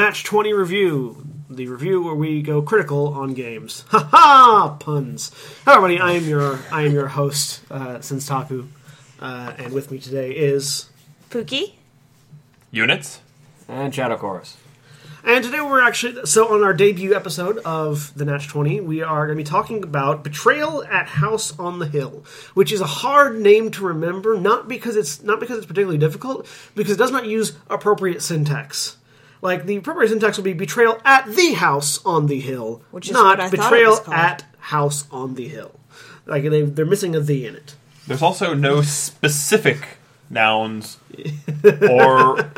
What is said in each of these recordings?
to the Natch 20 review, the review where we go critical on games. Ha ha! Puns. Hello, everybody. I am your I am your host, uh, Senstaku, uh, and with me today is Pooky? Uknits? And Shadow Chorus. And today we're actually so on our debut episode of the Natch Twenty, we are going to be talking about Betrayal at House on the Hill, which is a hard name to remember, not because it's not because it's particularly difficult, because it does not use appropriate syntax. Like the appropriate syntax would be Betrayal at the House on the Hill, Which is not what I thought it Betrayal was called. at House on the Hill. Like they, they're missing a the in it. There's also no specific nouns or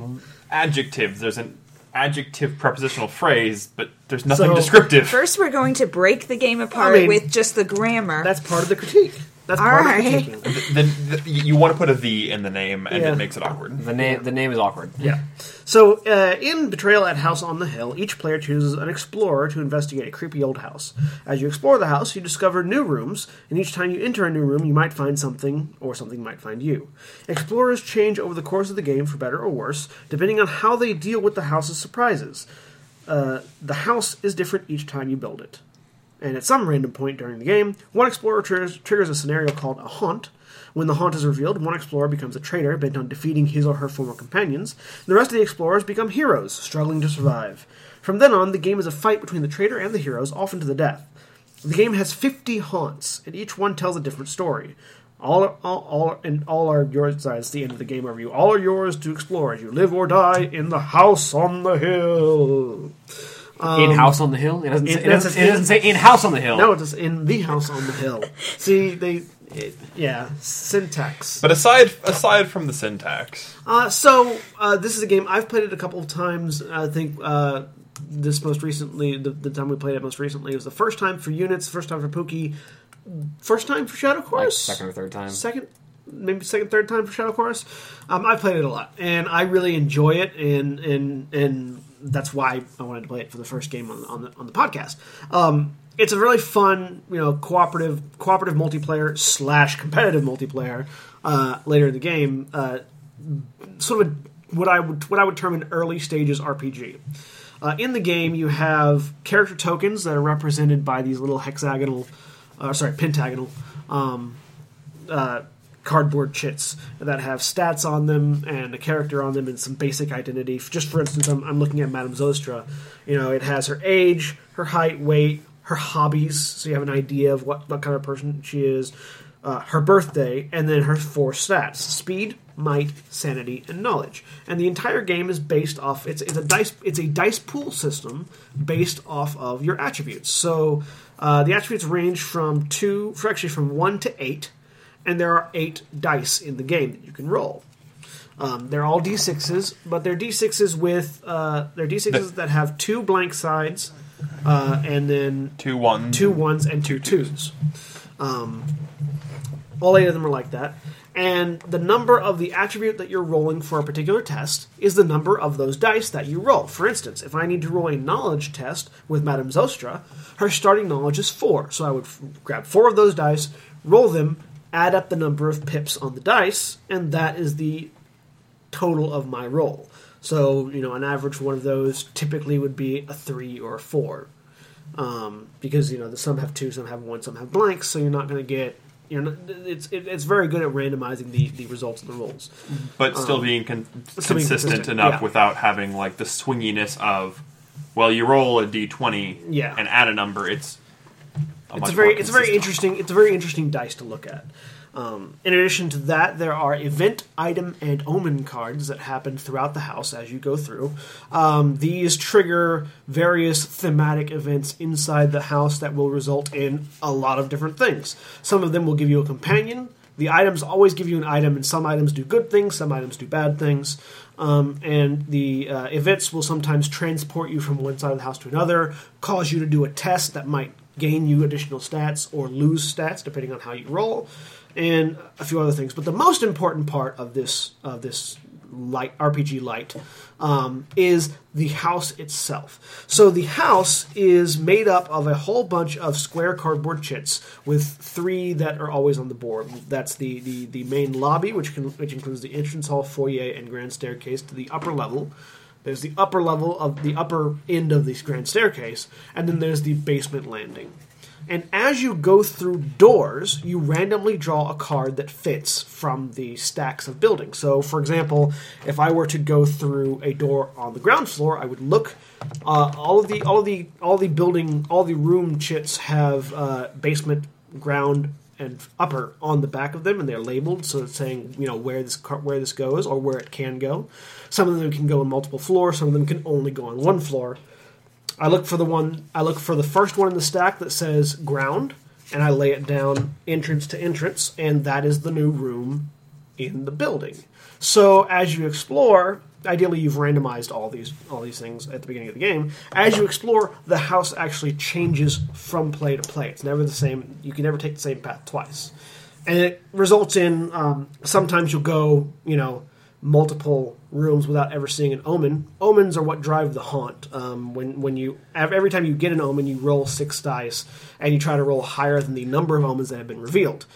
adjectives. There's an adjective prepositional phrase, but there's nothing So- descriptive. First, we're going to break the game apart I mean, with just the grammar. That's part of the critique. That's All part right. of the critiquing. then th- you want to put a the in the name, and Yeah. it makes it awkward. The name the name is awkward. Yeah. So, uh, in Betrayal at House on the Hill, each player chooses an explorer to investigate a creepy old house. As you explore the house, you discover new rooms, and each time you enter a new room, you might find something, or something might find you. Explorers change over the course of the game for better or worse, depending on how they deal with the house's surprises. Uh, the house is different each time you build it. And at some random point during the game, one explorer triggers, triggers a scenario called a haunt. When the haunt is revealed, one explorer becomes a traitor bent on defeating his or her former companions. The rest of the explorers become heroes, struggling to survive. From then on, the game is a fight between the traitor and the heroes, often to the death. The game has 50 haunts, and each one tells a different story. All, are, all, all, and all are yours. Sorry, it's the end of the game overview. All are yours to explore as you live or die in the house on the hill. In house on the hill. It doesn't. it- say, it, doesn't, it doesn't say in house on the hill. No, it's in the house on the hill. See, they, it, yeah, syntax. But aside aside from the syntax, Uh, so uh, this is a game I've played it a couple of times. I think uh, this most recently, the, the time we played it most recently, was the first time for Uknits, first time for Pooky, first time for Shadow like Chorus, second or third time. second, maybe second, third time for Shadow Chorus. Um, I've played it a lot, and I really enjoy it, and and and that's why I wanted to play it for the first game on, on the on the podcast. Um, it's a really fun, you know, cooperative cooperative multiplayer slash competitive multiplayer. Uh, later in the game, uh, sort of what I would what I would term an early stages RPG. Uh, in the game, you have character tokens that are represented by these little hexagonal, uh, sorry, pentagonal um, uh, cardboard chits that have stats on them and a character on them and some basic identity. Just for instance, I'm, I'm looking at Madame Zostra. You know, it has her age, her height, weight, her hobbies, so you have an idea of what, what kind of person she is, uh, her birthday, and then her four stats: speed, might, sanity, and knowledge. And the entire game is based off. It's, it's a dice. It's a dice pool system based off of your attributes. So uh, the attributes range from two, actually from one to eight and there are eight dice in the game that you can roll. Um, they're all d6s, but they're d6s with uh, they're d6s that have two blank sides, uh, and then two ones, two ones, and two twos. Um, all eight of them are like that. And the number of the attribute that you're rolling for a particular test is the number of those dice that you roll. For instance, if I need to roll a knowledge test with Madame Zostra, her starting knowledge is four. So I would f- grab four of those dice, roll them, add up the number of pips on the dice, and that is the total of my roll. So, you know, an average one of those typically would be a three or a four. Um, because, you know, the, some have two, some have one, some have blanks, so you're not going to get. You're not, it's it, it's very good at randomizing the, the results of the rolls. but still being con- um, still consistent enough yeah. without having like the swinginess of, well, you roll a d twenty Yeah. and add a number. It's it's very it's very interesting it's a very interesting dice to look at. Um, in addition to that, there are event, item, and omen cards that happen throughout the house as you go through. Um, these trigger various thematic events inside the house that will result in a lot of different things. Some of them will give you a companion. The items always give you an item, and some items do good things, some items do bad things. Um, and the uh, events will sometimes transport you from one side of the house to another, cause you to do a test that might gain you additional stats or lose stats depending on how you roll, and a few other things. But the most important part of this of this light RPG light um, is the house itself. So the house is made up of a whole bunch of square cardboard chits with three that are always on the board. That's the the, the main lobby, which can, which includes the entrance hall, foyer, and grand staircase to the upper level. There's the upper level of the upper end of this grand staircase, and then there's the basement landing. And as you go through doors, you randomly draw a card that fits from the stacks of buildings. So, for example, if I were to go through a door on the ground floor, I would look. Uh, all of the all of the all the building all the room chits have uh, basement, ground, and upper on the back of them, and they're labeled, so it's saying you know where this where this goes or where it can go. Some of them can go on multiple floors. Some of them can only go on one floor. I look for the one. I look for the first one in the stack that says ground, and I lay it down entrance to entrance, and that is the new room in the building. So as you explore, ideally you've randomized all these all these things at the beginning of the game. As you explore, the house actually changes from play to play. It's never the same. You can never take the same path twice, and it results in um, sometimes you'll go, you know, multiple rooms without ever seeing an omen. Omens are what drive the haunt. Um, when when you every time you get an omen, you roll six dice and you try to roll higher than the number of omens that have been revealed.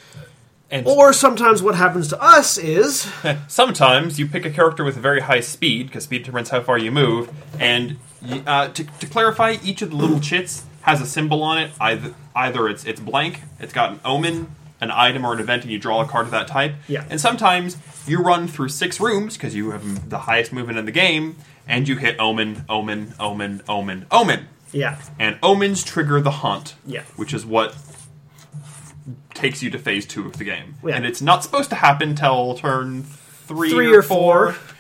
And Or sometimes what happens to us is sometimes you pick a character with very high speed because speed determines how far you move. And uh, to, to clarify, each of the little chits has a symbol on it. Either either it's it's blank, it's got an omen, an item, or an event, and you draw a card of that type. Yeah. And sometimes you run through six rooms because you have the highest movement in the game, and you hit omen, omen, omen, omen, omen. yeah, And omens trigger the haunt, Yeah. which is what takes you to phase two of the game. Yeah. And it's not supposed to happen till turn three, Three or, or four. four.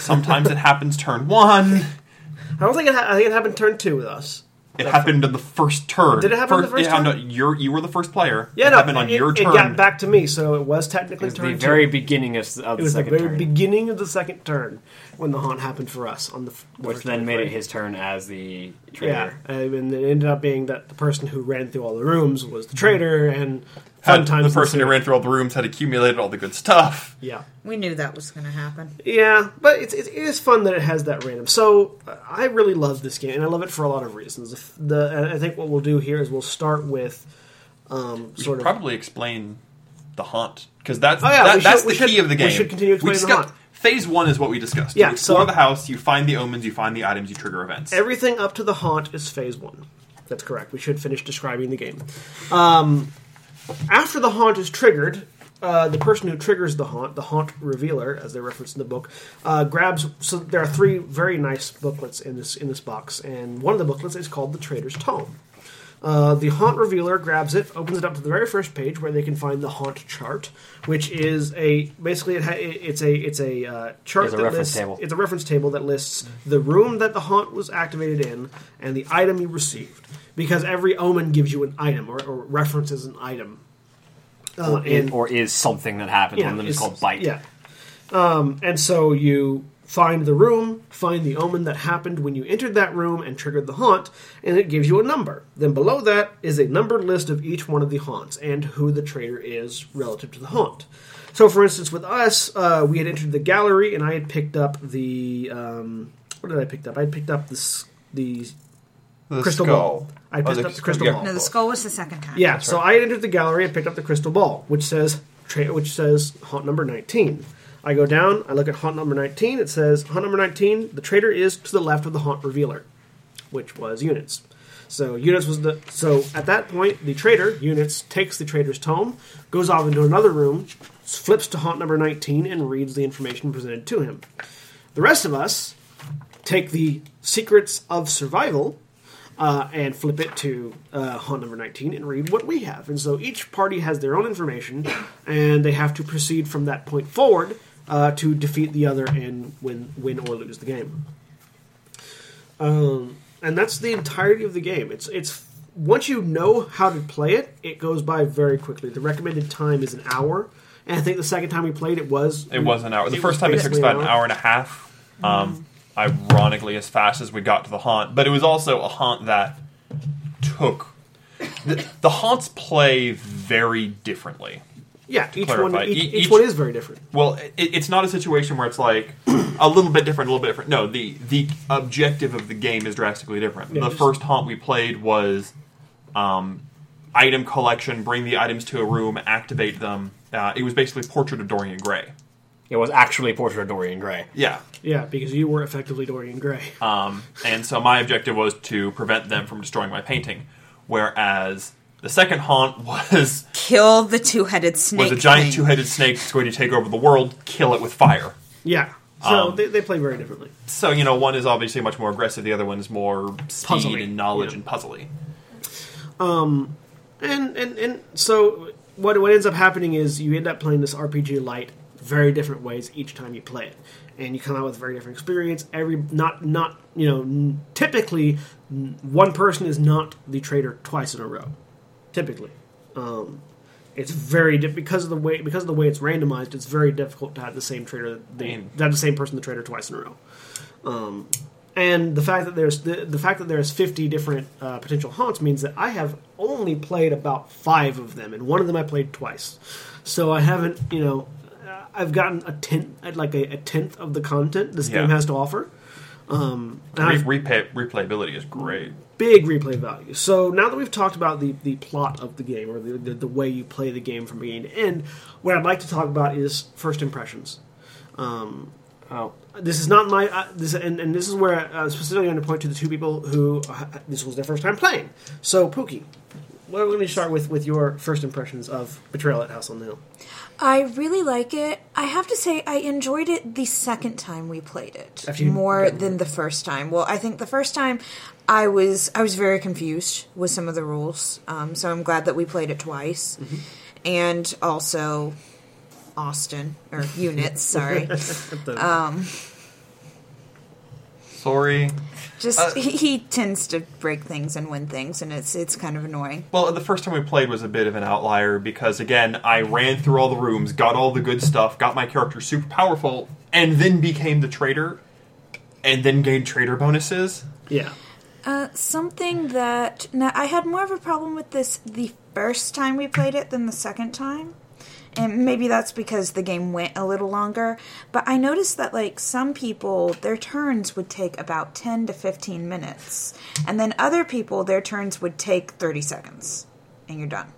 Sometimes it happens turn one. I don't think it. Ha- I think it happened turn two with us. It happened in the first turn. Did it happen in the first yeah, turn? No, you're, you were the first player. Yeah, it no, happened on it, your it turn. got back to me, so it was technically It was turn the two. very beginning of, of it was the the second very turn, beginning of the second turn when the haunt happened for us on the. f- the which then made it his turn as the traitor. Yeah, traitor. and it ended up being that the person who ran through all the rooms was the traitor, and fun Had- times the person who ran through all the rooms had accumulated all the good stuff. Yeah, We knew that was going to happen. yeah, but it's, it's it is fun that it has that random. So I really love this game, and I love it for a lot of reasons. If The and I think what we'll do here is we'll start with um, We sort of probably explain the haunt because that's Oh, yeah, that, that's should- we the should- key of the game. we should continue explaining the discussed- haunt. Phase one is what we discussed. Yeah, you explore so- the house, you find the omens, you find the items, you trigger events. Everything up to the haunt is phase one. That's correct. We should finish describing the game. Um, after the haunt is triggered, uh, the person who triggers the haunt, the haunt revealer, as they reference in the book, uh, grabs. So there are three very nice booklets in this in this box, and one of the booklets is called the Traitor's Tome. Uh, the haunt revealer grabs it, opens it up to the very first page where they can find the haunt chart, which is a basically it ha- it's a it's a uh, chart It's a that reference lists table. it's a reference table that lists the room that the haunt was activated in and the item you received because every omen gives you an item or, or references an item. Uh, or, is, and- or is something that happens. One of them is it's- called bite. Yeah. Um, and so you find the room, find the omen that happened when you entered that room and triggered the haunt, and it gives you a number. Then below that is a numbered list of each one of the haunts and who the traitor is relative to the haunt. So, for instance, with us, uh, we had entered the gallery, and I had picked up the um, what did I pick up? I picked up this the The crystal skull. ball. I Oh, picked the up the crystal yeah. ball. No, the skull was the second time. Yeah, so I entered the gallery and picked up the crystal ball, which says tra- which says haunt number nineteen. I go down, I look at haunt number nineteen. It says haunt number nineteen. The traitor is to the left of the haunt revealer, which was Uknits. So Uknits was the so at that point the traitor Uknits takes the traitor's tome, goes off into another room, flips to haunt number nineteen, and reads the information presented to him. The rest of us take the secrets of survival uh, and flip it to uh, haunt number 19 and read what we have. And so each party has their own information, and they have to proceed from that point forward uh, to defeat the other and win, win or lose the game. Um, and that's the entirety of the game. It's it's once you know how to play it, it goes by very quickly. The recommended time is an hour, and I think the second time we played it was It was an hour. The first time it took us about an hour and a half. Um, ironically, as fast as we got to the haunt, but it was also a haunt that took. The, the haunts play very differently. Yeah, each one each, each each- one is very different. Well, it, it's not a situation where it's like a little bit different, a little bit different. No, the the objective of the game is drastically different. Yeah, the just- first haunt we played was um, item collection, bring the items to a room, activate them. Uh, it was basically Portrait of Dorian Gray. It was actually Portrait of Dorian Gray. Yeah. Yeah, because you were effectively Dorian Gray. Um, and so my objective was to prevent them from destroying my painting. Whereas the second haunt was Kill the two-headed snake. was a giant thing. two-headed snake that's going to take over the world, kill it with fire. yeah, so Um, they, they play very differently. So you know, one is obviously much more aggressive. The other one is more speed Puzzly, and knowledge yeah. and puzzly. Um, and and and so what what ends up happening is you end up playing this RPG light very different ways each time you play it, and you come out with a very different experience. Every not not you know n- typically n- one person is not the traitor twice in a row. Typically, um, it's very di- because of the way because of the way it's randomized. It's very difficult to have the same traitor the, have the same person the traitor twice in a row and the fact that there's the, the fact that there's 50 different uh, potential haunts means that I have only played about five of them, and one of them I played twice. So I haven't, you know, uh, I've gotten a tenth, like a, a tenth of the content this Yeah. game has to offer. Um, Re- replay, replayability is great. Big replay value. So now that we've talked about the, the plot of the game or the, the, the way you play the game from beginning to end, what I'd like to talk about is first impressions. Oh, This is not my uh, this, and, and this is where uh, specifically going to point to the two people who uh, this was their first time playing. So Pooky, well, let me start with with your first impressions of Betrayal at House on the Hill. I really like it. I have to say, I enjoyed it the second time we played it you- more than the first time. Well, I think the first time I was I was very confused with some of the rules. Um, so I'm glad that we played it twice, and also Austin or Uknits. Sorry, um, Sorry. Just Uh, he, he tends to break things and win things, and it's it's kind of annoying. Well, the first time we played was a bit of an outlier because again, I ran through all the rooms, got all the good stuff, got my character super powerful, and then became the traitor, and then gained traitor bonuses. yeah, Uh, something that now I had more of a problem with this the first time we played it than the second time. And maybe that's because the game went a little longer, but I noticed that like some people their turns would take about 10 to 15 minutes, and then other people their turns would take 30 seconds and you're done.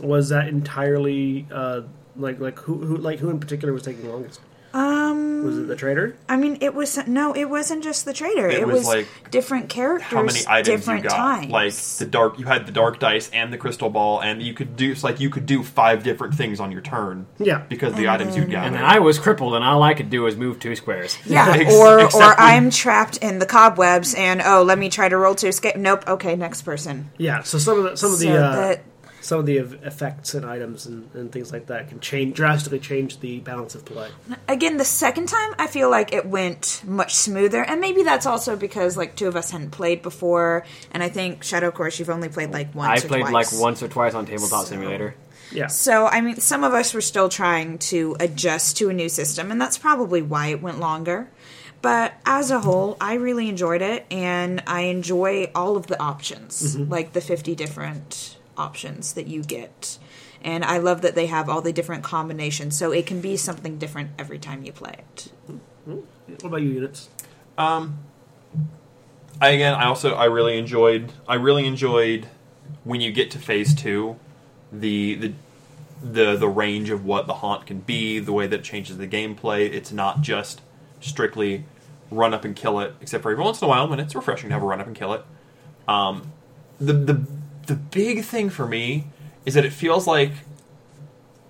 was that entirely uh, like like who, who like who in particular was taking longest? Um Was it the traitor? I mean it was no, it wasn't just the traitor. It It, was, was, like, different characters, How many items different you got? times. Like the dark, you had the dark dice and the crystal ball, and you could do it's like you could do five different things on your turn. Yeah. because the items you gather. and then I was crippled, and all I could do was move two squares. Yeah, Ex- or or I'm trapped in the cobwebs, and oh, let me try to roll to escape. Nope. Okay, next person. Yeah. So some of the some of the uh, that- some of the effects and items and, and things like that can change drastically change the balance of play. again, the second time, I feel like it went much smoother, and maybe that's also because like two of us hadn't played before, and I think Shadow Chorus you've only played like I once. or played twice. like once or twice on Tabletop So- Simulator. Yeah. So, I mean, some of us were still trying to adjust to a new system, and that's probably why it went longer. But as a whole, I really enjoyed it, and I enjoy all of the options, mm-hmm. like the 50 different options that you get. And I love that they have all the different combinations, so it can be something different every time you play it. What about you, Uknits? Um, I again, I also I really enjoyed I really enjoyed when you get to phase two, the the the the range of what the haunt can be, the way that it changes the gameplay. It's not just strictly run up and kill it, except for every once in a while when it's refreshing to have a run up and kill it. Um, the the the big thing for me is that it feels like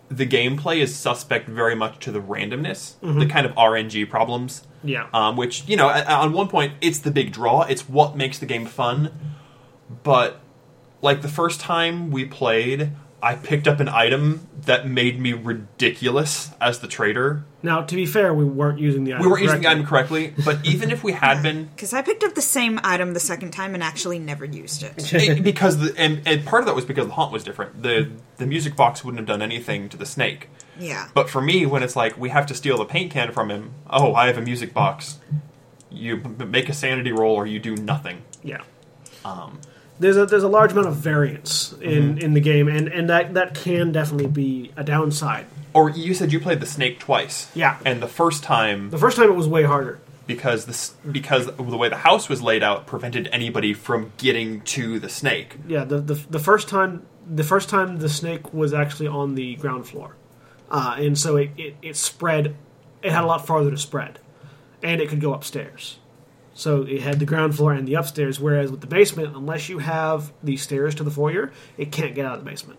the gameplay is suspect very much to the randomness, the kind of RNG problems. Yeah. um, which you know on one point it's the big draw. It's what makes the game fun. But like the first time we played i picked up an item that made me ridiculous as the trader now, to be fair, we weren't using the item we weren't using the correctly. item correctly but even if we had been Because I picked up the same item the second time and actually never used it. it- because the and, and part of that was because the haunt was different the the music box wouldn't have done anything to the snake Yeah. But for me, when it's like we have to steal the paint can from him, oh, I have a music box. You make a sanity roll, or you do nothing. Yeah. Um, there's a there's a large amount of variance in, in the game, and, and that that can definitely be a downside. Or you said you played the snake twice. Yeah. And the first time The first time it was way harder. because this because the way the house was laid out prevented anybody from getting to the snake. Yeah, the, the the first time the first time the snake was actually on the ground floor, uh, and so it, it it spread. It had a lot farther to spread, and it could go upstairs. So it had the ground floor and the upstairs. Whereas with the basement, unless you have the stairs to the foyer, it can't get out of the basement.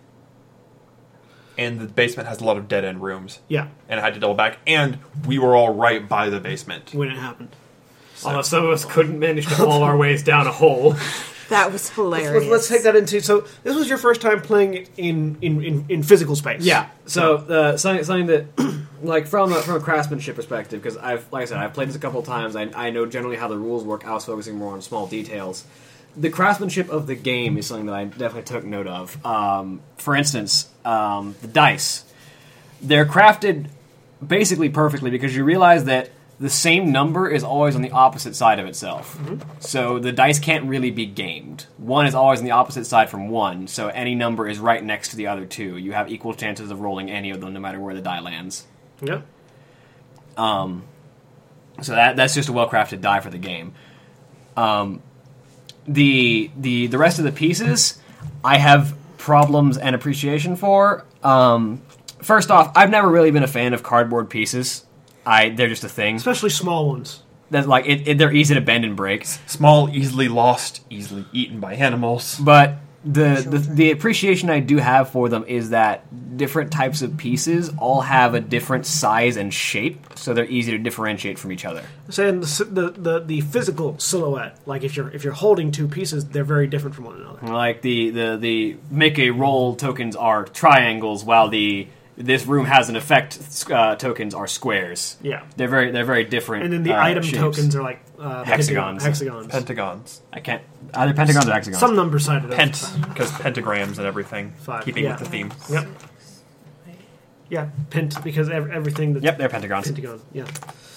And the basement has a lot of dead end rooms. Yeah, And I had to double back. And we were all right by the basement. when it happened. Although some of us couldn't manage to fall our ways down a hole. That was hilarious. Let's, let's take that into. So this was your first time playing it in in, in, in physical space. Yeah. So uh, something, something that, like from a, from a craftsmanship perspective, because I've like I said, I've played this a couple of times. I, I know generally how the rules work. I was focusing more on small details. The craftsmanship of the game is something that I definitely took note of. Um, for instance, um, the dice. They're crafted basically perfectly because you realize that the same number is always on the opposite side of itself. So the dice can't really be gamed. One is always on the opposite side from one, so any number is right next to the other two. You have equal chances of rolling any of them no matter where the die lands. Yeah. So that that's just a well crafted die for the game. Um, the the the rest of the pieces, I have problems and appreciation for. Um, first off, I've never really been a fan of cardboard pieces. I they're just a thing. Especially small ones. That like it, it, they're easy to bend and break. Small, easily lost, easily eaten by animals. But the, the the appreciation I do have for them is that different types of pieces all have a different size and shape, so they're easy to differentiate from each other. saying the, the, the the physical silhouette, like if you're if you're holding two pieces, they're very different from one another. Like the the the make a roll tokens are triangles, while the this room has an effect uh, tokens are squares. Yeah. They're very they're very different. And then the uh, item shapes. tokens are like uh, Hexagons. Hexagons. Pentagons. I can't either pentagons or hexagons. Some number sided. Pent, because pentagrams and everything. Five, Keeping yeah. with the theme. Yep. Yeah, pent because ev- everything that's Yep, they're pentagons. pentagon. Yeah.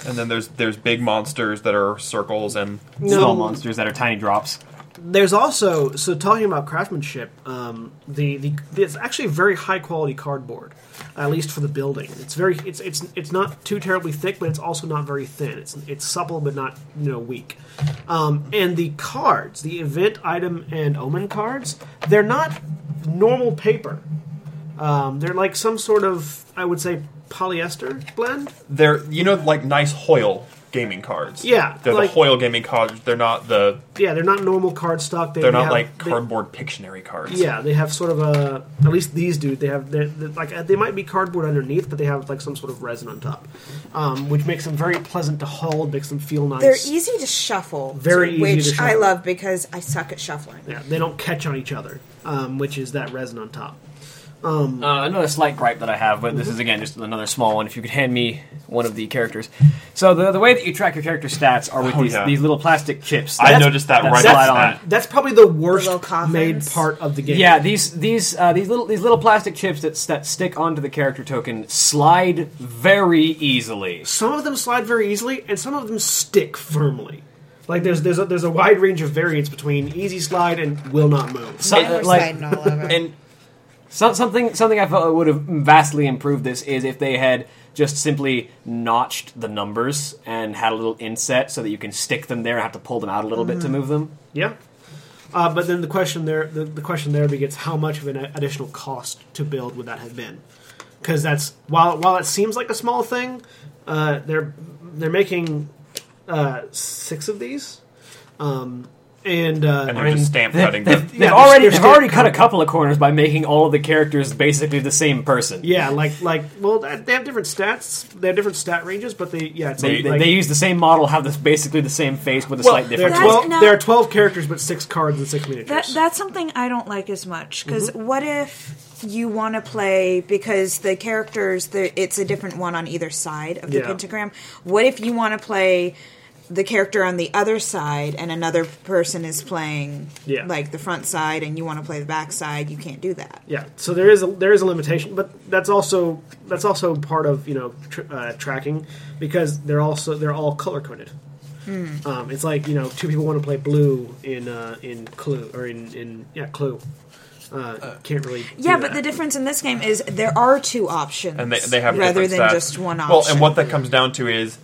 And then there's there's big monsters that are circles and Small monsters that are tiny drops. There's also so talking about craftsmanship. Um, the the it's actually very high quality cardboard, at least for the building. It's very it's it's it's not too terribly thick, but it's also not very thin. It's it's supple but not you know weak. Um, and the cards, the event item and omen cards, they're not normal paper. Um, they're like some sort of I would say polyester blend. they're you know like nice Hoyle gaming cards. Yeah, They're like- the Hoyle gaming cards. They're not the Yeah, they're not normal card stock. They, they're they not have- like they- cardboard Pictionary cards. Yeah, they have sort of a. At least these do. They have they're, they're like uh, they might be cardboard underneath, but they have like some sort of resin on top, um, which makes them very pleasant to hold. Makes them feel nice. They're easy to shuffle. Very easy which to I love because I suck at shuffling. Yeah, they don't catch on each other, um, which is that resin on top. Uh, another slight gripe that I have, but this is again just another small one. If you could hand me one of the characters, so the the way that you track your character stats are with Oh, these, yeah. these little plastic chips. I that- noticed that that right slide off the on. bat. That's probably the worst little coffins. made part of the game. Yeah, these these uh, these little these little plastic chips that that stick onto the character token slide very easily. some of them slide very easily, and some of them stick firmly. Like there's there's a, there's a wide range of variance between easy slide and will not move. So, Mine were like all over. And so, something something I felt would have vastly improved this is if they had just simply notched the numbers and had a little inset so that you can stick them there and have to pull them out a little bit to move them. Yeah. Uh, but then the question there, the, the question there begins: How much of an additional cost to build would that have been? Because that's while while it seems like a small thing, uh, they're they're making uh, six of these, um, and, uh, and they're I mean, just stamp cutting. They've, they've Yeah, already they're they've already cut a couple of corners by making all of the characters basically the same person. yeah, like like well, they they have different stats, they have different stat ranges, but they yeah, it's They, like, they, like- they use the same model, have this basically the same face with a well, slight there are difference. That's- twelve. no. There are twelve characters, but six cards and six miniatures. That, that's something I don't like as much because Mm-hmm. what if you want to play because the characters the, it's a different one on either side of the Yeah. pentagram. What if you want to play the character on the other side and another person is playing Yeah. like the front side and you want to play the back side? You can't do that. Yeah, so there is a, there is a limitation, but that's also that's also part of you know tr- uh, tracking because they're also they're all color coded. Um, it's like you know, two people want to play blue in uh, in Clue or in, in yeah Clue. Uh, can't really. do Yeah, but the difference in this game is there are two options, and they, they have rather than stats. just one option. Well, and what that comes down to is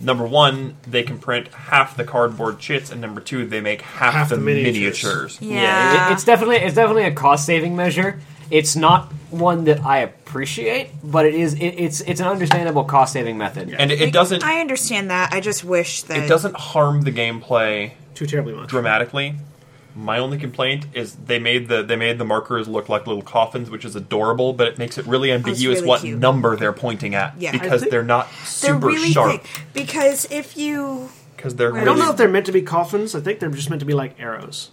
number one, they can print half the cardboard chits, and number two, they make half, Half the, the miniatures. miniatures. yeah, it- it's definitely it's definitely a cost saving measure. It's not one that I appreciate, but it is it, it's it's an understandable cost saving method. And it, it doesn't I understand that. I just wish that it doesn't harm the gameplay too terribly much. dramatically. My only complaint is they made the they made the markers look like little coffins, which is adorable, but it makes it really ambiguous really what cute. number they're pointing at Yeah. because they're not They're super really sharp. thick because if you Because they're I I don't know if they're meant to be coffins. I think they're just meant to be like arrows.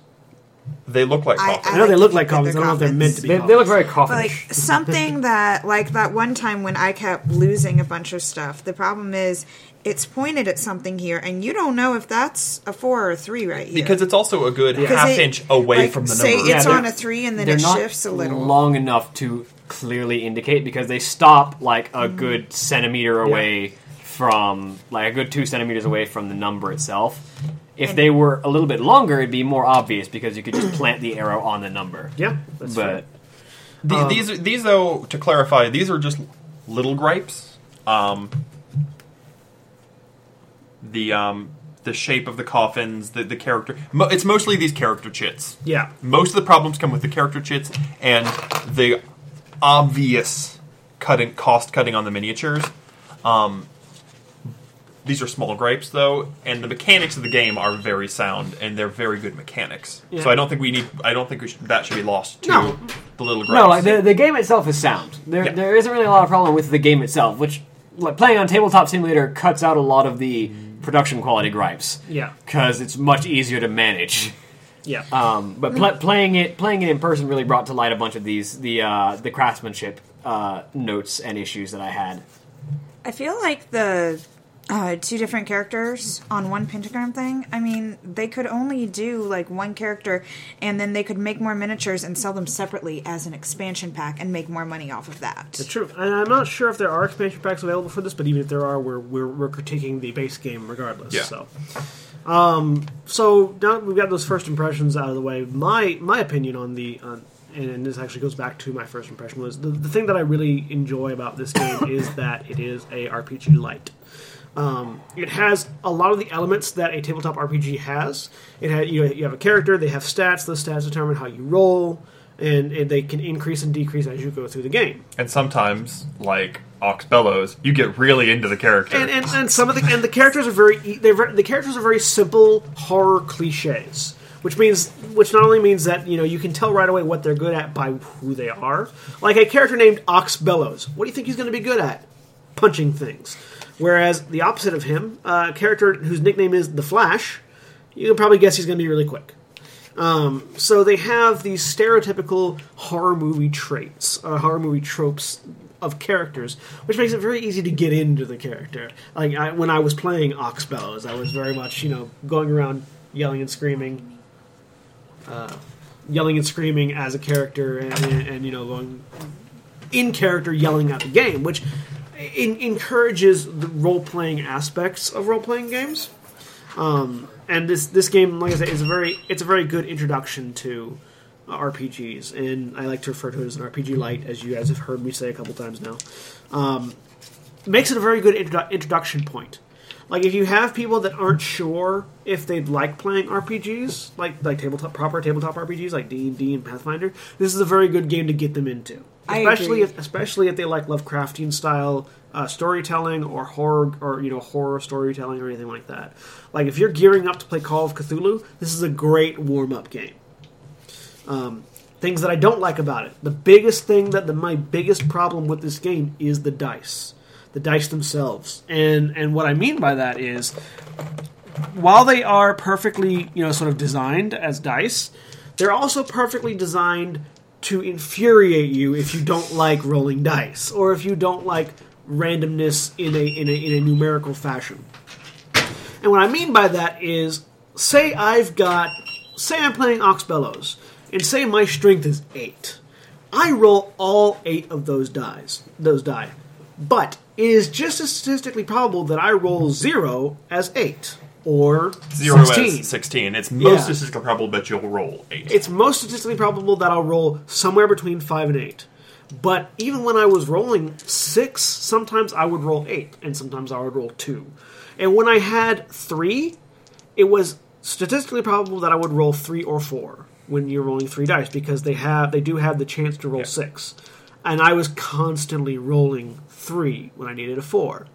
They look like I- coffins. I know they like look like think that coffins. I don't know if they're they're meant to be. They, coffins. they look very But, coffinish. like something that like that one time when I kept losing a bunch of stuff. The problem is it's pointed at something here, and you don't know if that's a four or a three right here. because it's also a good 'Cause half it- inch away like, from the say number. it's Yeah, on they're- a three, and then they're it not shifts a little. long enough to clearly indicate because they stop like a mm-hmm. good centimeter away from like a good two centimeters away from the number itself. If And- they were a little bit longer, it'd be more obvious because you could just plant the arrow on the number. Yeah, that's but The- Um, these, are- these though, to clarify, these are just little gripes. Um, the um, the shape of the coffins, the the character. Mo- it's mostly these character chits. Yeah. Most of the problems come with the character chits and the obvious cutting cost cutting on the miniatures. Um, these are small gripes though, and the mechanics of the game are very sound, and they're very good mechanics. Yeah. So I don't think we need. I don't think we should, that should be lost to No. the little gripes. no, like the, the game itself is sound. There Yeah. there isn't really a lot of problem with the game itself, which like playing on tabletop simulator cuts out a lot of the production quality gripes. Yeah. because it's much easier to manage. Yeah. Um, but pl- playing it playing it in person really brought to light a bunch of these the uh, the craftsmanship uh, notes and issues that I had. I feel like the uh, two different characters on one pentagram thing. I mean, they could only do like one character, and then they could make more miniatures and sell them separately as an expansion pack and make more money off of that. It's true, and I'm not sure if there are expansion packs available for this, but even if there are, we're we're, we're critiquing the base game regardless. Yeah. So, um, so now that we've got those first impressions out of the way, my my opinion on the on, and this actually goes back to my first impression was the, the thing that I really enjoy about this game is that it is a RPG light. Um, it has a lot of the elements that a tabletop RPG has. It had you, you have a character, they have stats. Those stats determine how you roll, and, and they can increase and decrease as you go through the game. And sometimes, like Ox Bellows, you get really into the character. and, and, and some of the and the characters are very they're the characters are very simple horror cliches which means which not only means that you know you can tell right away what they're good at by who they are like a character named ox bellows what do you think he's going to be good at punching things whereas the opposite of him uh, a character whose nickname is the flash you can probably guess he's going to be really quick um, so they have these stereotypical horror movie traits, uh, horror movie tropes of characters, which makes it very easy to get into the character. Like I, when I was playing Ox Bellows, I was very much you know going around yelling and screaming, uh, yelling and screaming as a character, and, and, and you know going in character yelling at the game, which in, encourages the role playing aspects of role playing games and this this game, like I said, is a very it's a very good introduction to RPGs, and I like to refer to it as an RPG light, as you guys have heard me say a couple times now. Um, makes it a very good introdu- introduction point. Like if you have people that aren't sure if they'd like playing RPGs, like like tabletop proper tabletop RPGs like D and D and Pathfinder, this is a very good game to get them into. Especially if especially if they like Lovecraftian style uh, storytelling or horror or you know horror storytelling or anything like that. Like if you're gearing up to play Call of Cthulhu, this is a great warm up game. Um, things that I don't like about it. The biggest thing that the, my biggest problem with this game is the dice, the dice themselves, and and what I mean by that is, while they are perfectly you know sort of designed as dice, they're also perfectly designed to infuriate you if you don't like rolling dice or if you don't like randomness in a in a, in a numerical fashion. And what I mean by that is, say I've got, say I'm playing Ox Bellows, and say my strength is eight. I roll all eight of those dies, those die, but it is just as statistically probable that I roll zero as eight, or Zero 16. is 16. It's most Yeah. statistically probable that you'll roll 8. It's most statistically probable that I'll roll somewhere between five and eight. But even when I was rolling six, sometimes I would roll eight, and sometimes I would roll two. And when I had three, it was statistically probable that I would roll three or four when you're rolling three dice because they have they do have the chance to roll six. And I was constantly rolling three when I needed a four.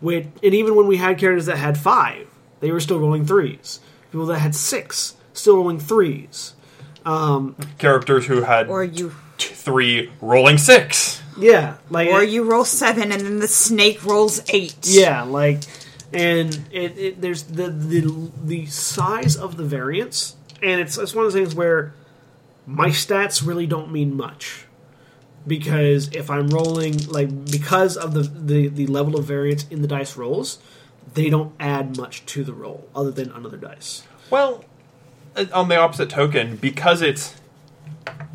With, and even when we had characters that had five, they were still rolling threes. People that had six, still rolling threes. Um, Characters who had Or you t- 3 rolling 6. Yeah, like or you roll seven and then the snake rolls eight. Yeah, like, and it, it there's the the the size of the variance, and it's it's one of those things where my stats really don't mean much because if I'm rolling like because of the the the level of variance in the dice rolls, they don't add much to the roll other than another dice. Well, uh, on the opposite token, because it's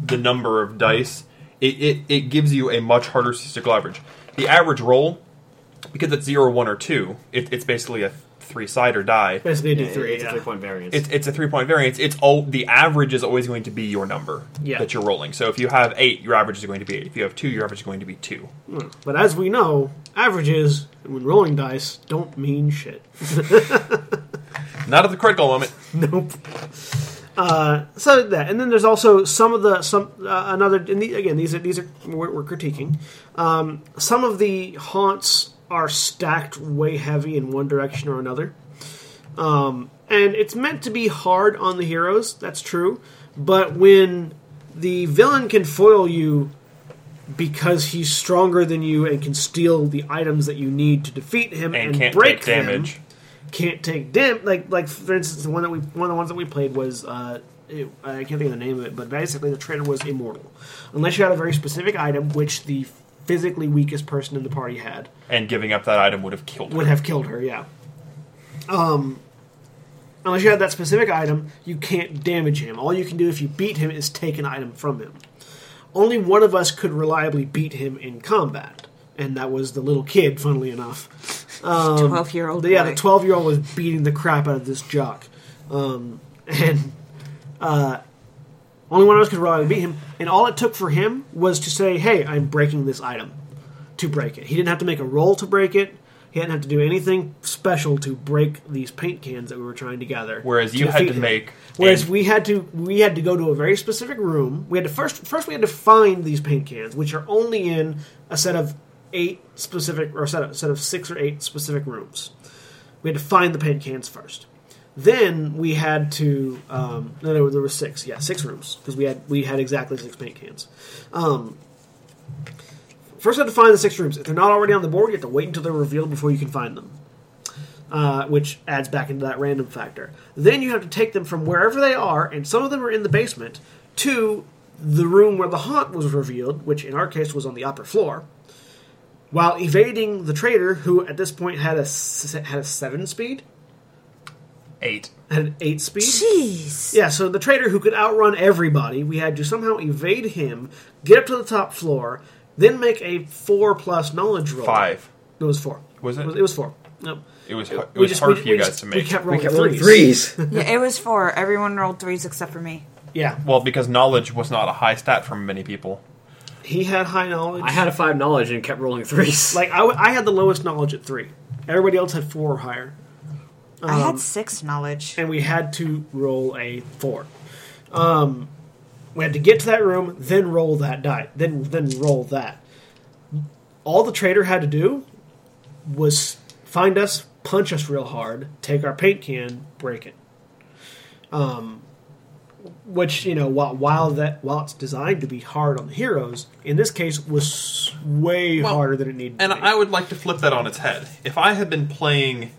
the number of dice, it, it, it gives you a much harder statistical average. The average roll, because it's 0, 1, or 2, it, it's basically a three sider die. Basically, do three. It's yeah. a three point variance. It's, it's a three point variance. It's all the average is always going to be your number Yeah. that you're rolling. So if you have eight, your average is going to be eight. If you have two, your average is going to be two. But as we know, averages when rolling dice don't mean shit. Not at the critical moment. Nope. Uh, so that, and then there's also some of the some uh, another. And the, again, these are these are we're, we're critiquing. Um, some of the haunts are stacked way heavy in one direction or another, um, and it's meant to be hard on the heroes. That's true, but when the villain can foil you because he's stronger than you and can steal the items that you need to defeat him And and, can't break take them, damage. can't take dam like like for instance the one that we one of the ones that we played was uh it, I can't think of the name of it, but basically the traitor was immortal, unless you had a very specific item which the physically weakest person in the party had And giving up that item would have killed her. would have killed her. Yeah. Um, unless you have that specific item, you can't damage him. All you can do if you beat him is take an item from him. Only one of us could reliably beat him in combat, and that was the little kid. Funnily enough, Twelve year old. yeah, the twelve year old was beating the crap out of this jock, um, and uh, only one of us could reliably beat him. And all it took for him was to say, "Hey, I'm breaking this item." To break it, he didn't have to make a roll to break it. He didn't have to do anything special to break these paint cans that we were trying to gather. Whereas you had to him. make Whereas we had to we had to go to a very specific room. We had to first first we had to find these paint cans, which are only in a set of eight specific or a set of, set of six or eight specific rooms. We had to find the paint cans first. Then we had to um, no, there were, there were six yeah six rooms because we had we had exactly six paint cans. Um, first, we had to find the six rooms. If they're not already on the board, you have to wait until they're revealed before you can find them uh, which adds back into that random factor. Then you have to take them from wherever they are, and some of them are in the basement, to the room where the haunt was revealed, which in our case was on the upper floor, while evading the traitor, who at this point had a had a seven speed, eight. At an eight speed. Jeez. Yeah, so the traitor who could outrun everybody, we had to somehow evade him, get up to the top floor, then make a four plus knowledge roll. Five. It was four. Was it? It was, it was four. No. It was it was just- hard we- for you guys just- to We make. kept we rolling kept rolling threes. threes. Yeah, it was four. Everyone rolled threes except for me. Yeah, Well, because knowledge was not a high stat for many people. he had high knowledge. I had a five knowledge and kept rolling threes. like I, w- I had the lowest knowledge at three. Everybody else had four or higher, I Um, had six knowledge. and we had to roll a four. Um, we had to get to that room, then roll that die, then then roll that. All the traitor had to do was find us, punch us real hard, take our paint can, break it. Um, which you know, while while that while it's designed to be hard on the heroes, in this case was way Well, harder than it needed. And to be. And I would like to flip that on its head. If I had been playing.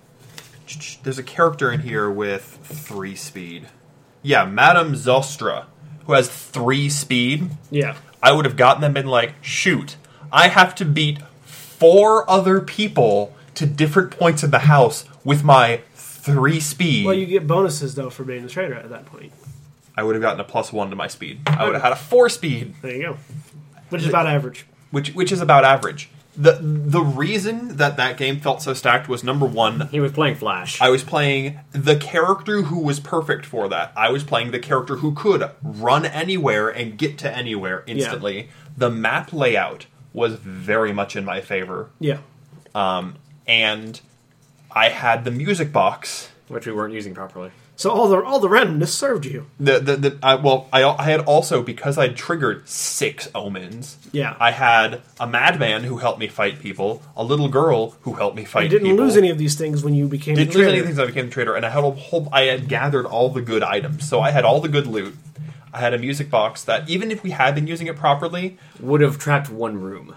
There's a character in here with three speed. Yeah, Madame Zostra, who has three speed. yeah. I would have gotten them and like, shoot, I have to beat four other people to different points of the house with my three speed. Well, you get bonuses though for being the traitor at that point. I would have gotten a plus one to my speed. I would have had a four speed, There you go. Which is about average. which which is about average. The the reason that that game felt so stacked was number one. He was playing Flash. I was playing the character who was perfect for that. I was playing the character who could run anywhere and get to anywhere instantly. The map layout was very much in my favor, Yeah. Um, and I had the music box. which we weren't using properly. So all the all the randomness served you. The the, the I, well, I, I had also because I triggered six omens. Yeah. I had a madman who helped me fight people, a little girl who helped me fight. You didn't people. lose any of these things when you became Didn't a lose traitor. anything since I became a traitor, and I had a whole. I had gathered all the good items, so I had all the good loot. I had a music box that, even if we had been using it properly, Would have trapped one room,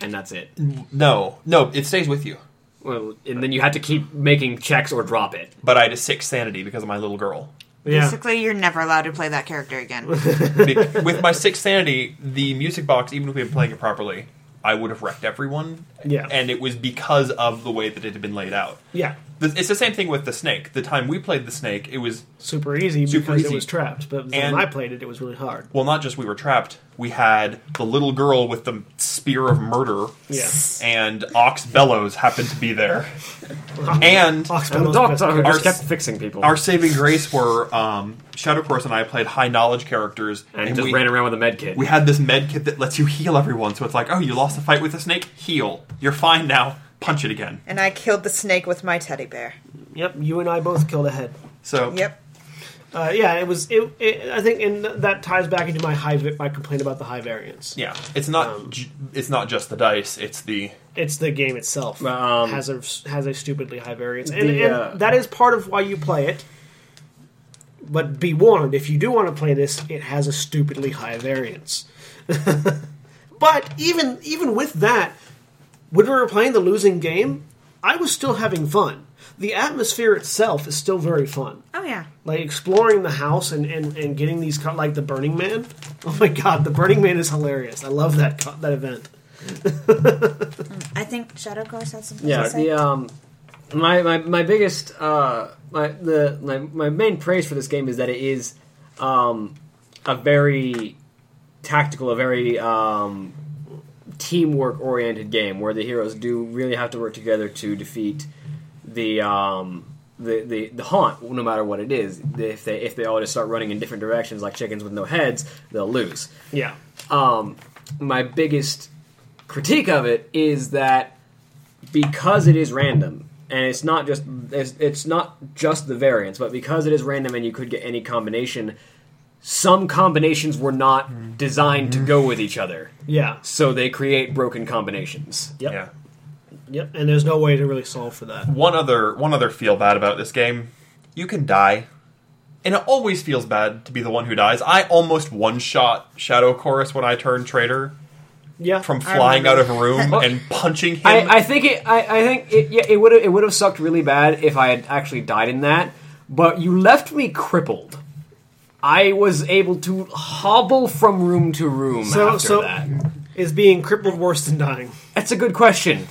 and that's it. no, no, it stays with you. Well, and then you had to keep making checks or drop it. But I had a six sanity because of my little girl. Yeah. Basically, you're never allowed to play that character again. Be- with my six sanity, the music box, even if we had been playing it properly, I would have wrecked everyone. Yeah. and it was because of the way that it had been laid out. Yeah. The- It's the same thing with the snake. The time we played the snake, it was Super easy Super because easy. it was trapped. But when I played it, it was really hard. well, not just we were trapped. We had the little girl with the spear of murder. Yeah. and Ox Bellows happened to be there. And Ox And the Bellow's doctor who just kept fixing people. our saving grace were um, Shadow Chorus and I played high knowledge characters, and he just we, ran around with a med kit. we had this med kit that lets you heal everyone. So it's like, oh, you lost a fight with a snake, heal. You're fine now. Punch it again. and I killed the snake with my teddy bear. Yep, you and I both killed a head. So Yep. Uh, yeah, it was. It, it, I think, and that ties back into my high vi- my complaint about the high variance. yeah, it's not Um, j- it's not just the dice. It's the It's the game itself Um, has a has a stupidly high variance, and, the, and uh, that is part of why you play it. But be warned, if you do want to play this, it has a stupidly high variance. but even even with that, when we were playing the losing game, I was still having fun. The atmosphere itself is still very fun. Oh yeah. like exploring the house and, and, and getting these co- like the Burning Man. Oh my god, the Burning Man is hilarious. I love that co- that event. I think Shadow Chorus had something Yeah, to say. the um, my my my biggest uh, my the my, my main praise for this game is that it is um a very tactical, a very um teamwork oriented game where the heroes do really have to work together to defeat the um the, the, the haunt, no matter what it is, if they if they all just start running in different directions like chickens with no heads, they'll lose. Yeah, um, my biggest critique of it is that because it is random and it's not just it's, it's not just the variance but because it is random and you could get any combination some combinations were not hmm. designed to hmm. go with each other yeah, so they create broken combinations yep, yeah. yep. And there's no way to really solve for that. One other one other feel bad about this game, you can die. And it always feels bad to be the one who dies. I almost one shot Shadow Chorus when I turned traitor Yeah, from flying out of a room and punching him. I, I think it. I, I think it. Yeah, it would have. It would have sucked really bad if I had actually died in that. But you left me crippled. I was able to hobble from room to room So after so that. is being crippled worse than dying? That's a good question.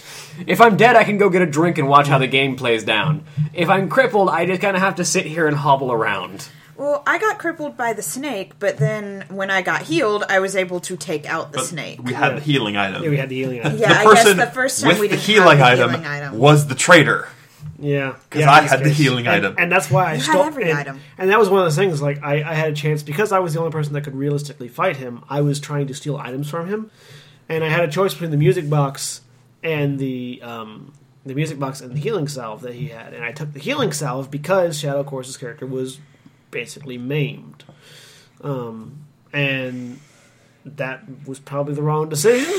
If I'm dead, I can go get a drink and watch how the game plays down. If I'm crippled, I just kind of have to sit here and hobble around. Well, I got crippled by the snake, but then when I got healed, I was able to take out the But snake. We had the healing item. Yeah, we had the healing. item. Yeah, the I guess the first time with we the didn't healing, have the item healing item. was the traitor. Yeah, 'Cause yeah, I in this had the healing And- item. and that's why I You had stole every and, item. And that was one of those things. Like I, I had a chance because I was the only person that could realistically fight him. I was trying to steal items from him, and I had a choice between the music box and the um, the music box and the healing salve that he had. And I took the healing salve because Shadow Chorus's character was basically maimed, um, and that was probably the wrong decision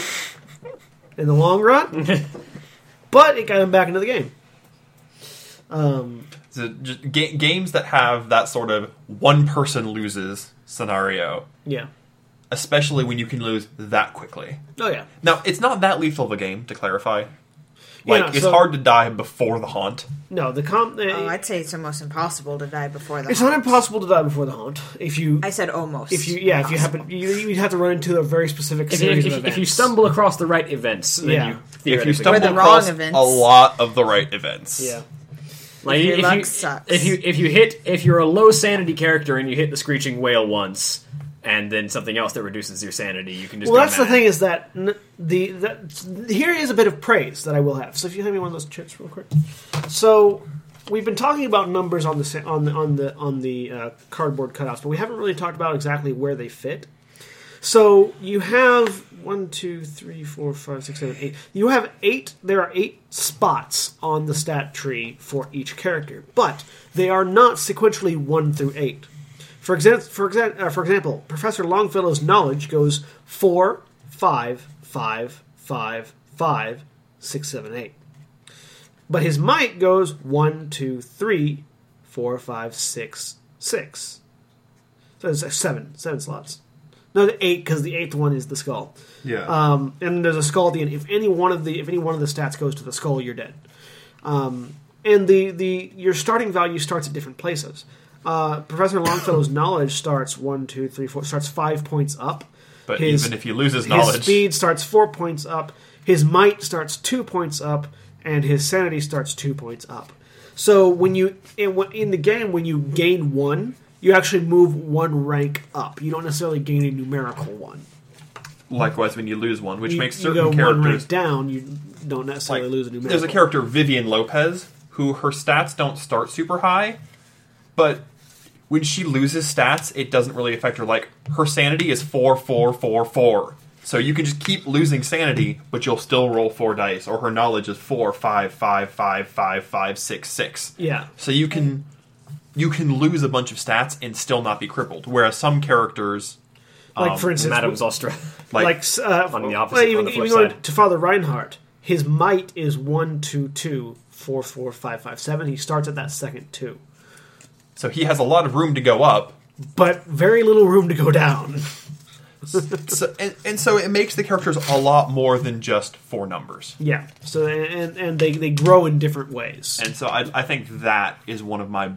in the long run. but it got him back into the game. Um, So just ga- games that have that sort of one person loses scenario, yeah. especially when you can lose that quickly. Oh yeah. Now, it's not that lethal of a game, to clarify. Yeah, Like, no, it's so- hard to die before the haunt. No, the com. uh, Oh, I'd say it's almost impossible to die before the. it's haunt. not impossible to die before the haunt if you I said almost. if you yeah if you happen you you have to run into a very specific If you, series if, of you, if you stumble across the right events, then Yeah. you If you theoretically- stumble the wrong across events. a lot of the right events. yeah Like if luck you, sucks. if you if you hit if you're a low sanity character and you hit the screeching whale once, and then something else that reduces your sanity. You can just Well, that's the thing is that n- the that, here is a bit of praise that I will have. So if you hand me one of those chips real quick. So we've been talking about numbers on the on the on the on the uh, cardboard cutouts, but we haven't really talked about exactly where they fit. So you have one, two, three, four, five, six, seven, eight. You have eight. There are eight spots on the stat tree for each character, but they are not sequentially one through eight. For example, for, exa- uh, for example, Professor Longfellow's knowledge goes four, five, five, five, five, six, seven, eight. But his might goes one, two, three, four, five, six, six. So it's seven, seven slots. No, the eight because the eighth one is the skull. Yeah. Um, and there's a skull at the end. If any one of the if any one of the stats goes to the skull, you're dead. Um, and the the your starting value starts at different places. Uh, Professor Longfellow's knowledge starts one, two, three, four. Starts five points up. but his- even if he loses knowledge, His speed starts four points up. His might starts two points up, and his sanity starts two points up. So when you in, in the game, when you gain one, you actually move one rank up. You don't necessarily gain a numerical one. likewise when you lose one, which you, makes you certain go one rank characters down. You don't necessarily lose a numerical. there's a character Vivian Lopez who her stats don't start super high, but when she loses stats, it doesn't really affect her. Like her sanity is four, four, four, four. So you can just keep losing sanity, but you'll still roll four dice. Or her knowledge is four, five, five, five, five, five, six, six. Yeah. So you can you can lose a bunch of stats and still not be crippled. Whereas some characters, Like um, for instance, Madame Zostra. like, like, uh, on the well, opposite- even, on the flip even going side. to Father Reinhardt, his might is one, two, two, four, four, five, five, seven. He starts at that second two, so he has a lot of room to go up. but very little room to go down. So, and, and so it makes the characters a lot more than just four numbers. Yeah. So and and they they grow in different ways. And so I, I think that is one of my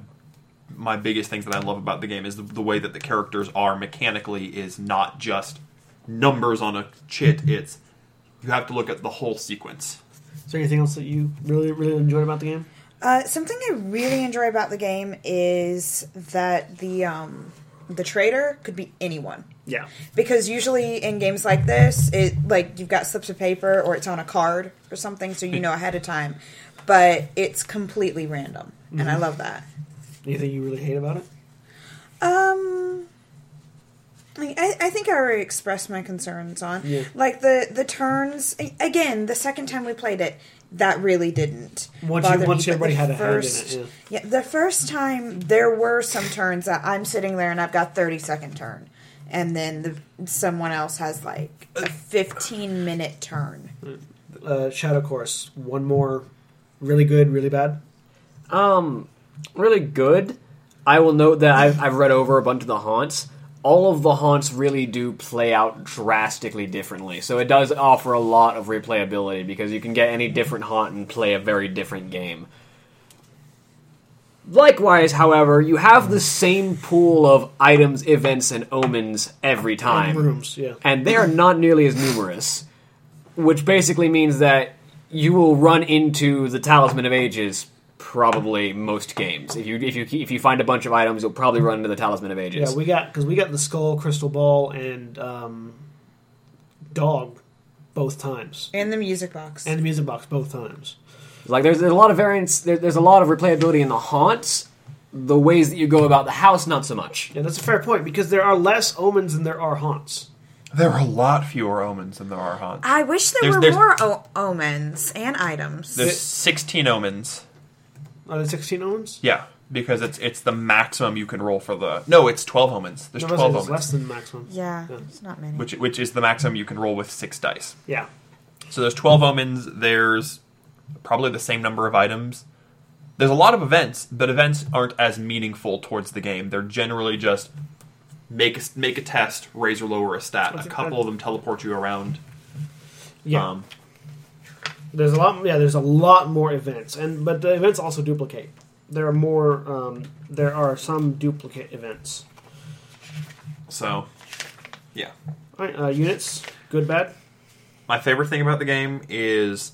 my biggest things that I love about the game is the, the way that the characters are mechanically is not just numbers on a chit. It's you have to look at the whole sequence. Is there anything else that you really really enjoyed about the game? Uh, something I really enjoy about the game is that the um, the traitor could be anyone. Yeah. Because usually in games like this, it like you've got slips of paper or it's on a card or something, so you know ahead of time. But it's completely random, and I love that. Anything you really hate about it? Um, I, I I think I already expressed my concerns on Yeah. like the the turns. Again, the second time we played it, that really didn't. Once you- bother me, once everybody the had a hand in it, first- yeah. yeah, the first time there were some turns that I'm sitting there and I've got thirty second turn, and then the, someone else has like a fifteen minute turn. Uh, Shadow Chorus. One more. Really good. Really bad. Um, really good. I will note that I've, I've read over a bunch of the haunts. All of the haunts really do play out drastically differently, so it does offer a lot of replayability because you can get any different haunt and play a very different game. Likewise, however, you have the same pool of items, events, and omens every time And rooms. Yeah. and they are not nearly as numerous, which basically means that you will run into the Talisman of Ages probably most games. If you if you if you find a bunch of items, you'll probably run into the Talisman of Ages. Yeah. We got because we got the skull, crystal ball, and um, dog both times, And the music box. and the music box both times. like there's, there's a lot of variance. There, there's a lot of replayability in the haunts. The ways that you go about the house, not so much. Yeah, that's a fair point because there are less omens than there are haunts. There are a lot fewer omens than there are haunts. I wish there There's- were there's- more o- omens and items. There's 16 omens. Are there sixteen omens? Yeah, because it's it's the maximum you can roll for the. No, it's 12 omens. There's No, 12 it's omens, less than maximum. yeah, Yeah. it's not many. which which is the maximum you can roll with six dice. Yeah. So there's 12 omens. There's probably the same number of items. There's a lot of events, but events aren't as meaningful towards the game. They're generally just make a, make a test, raise or lower a stat. A Okay. couple of them teleport you around. Yeah. Um, There's a lot. Yeah, there's a lot more events, and but the events also duplicate. There are more. Um, there are some duplicate events. so, yeah. All right, uh, Uknits, good, bad. My favorite thing about the game is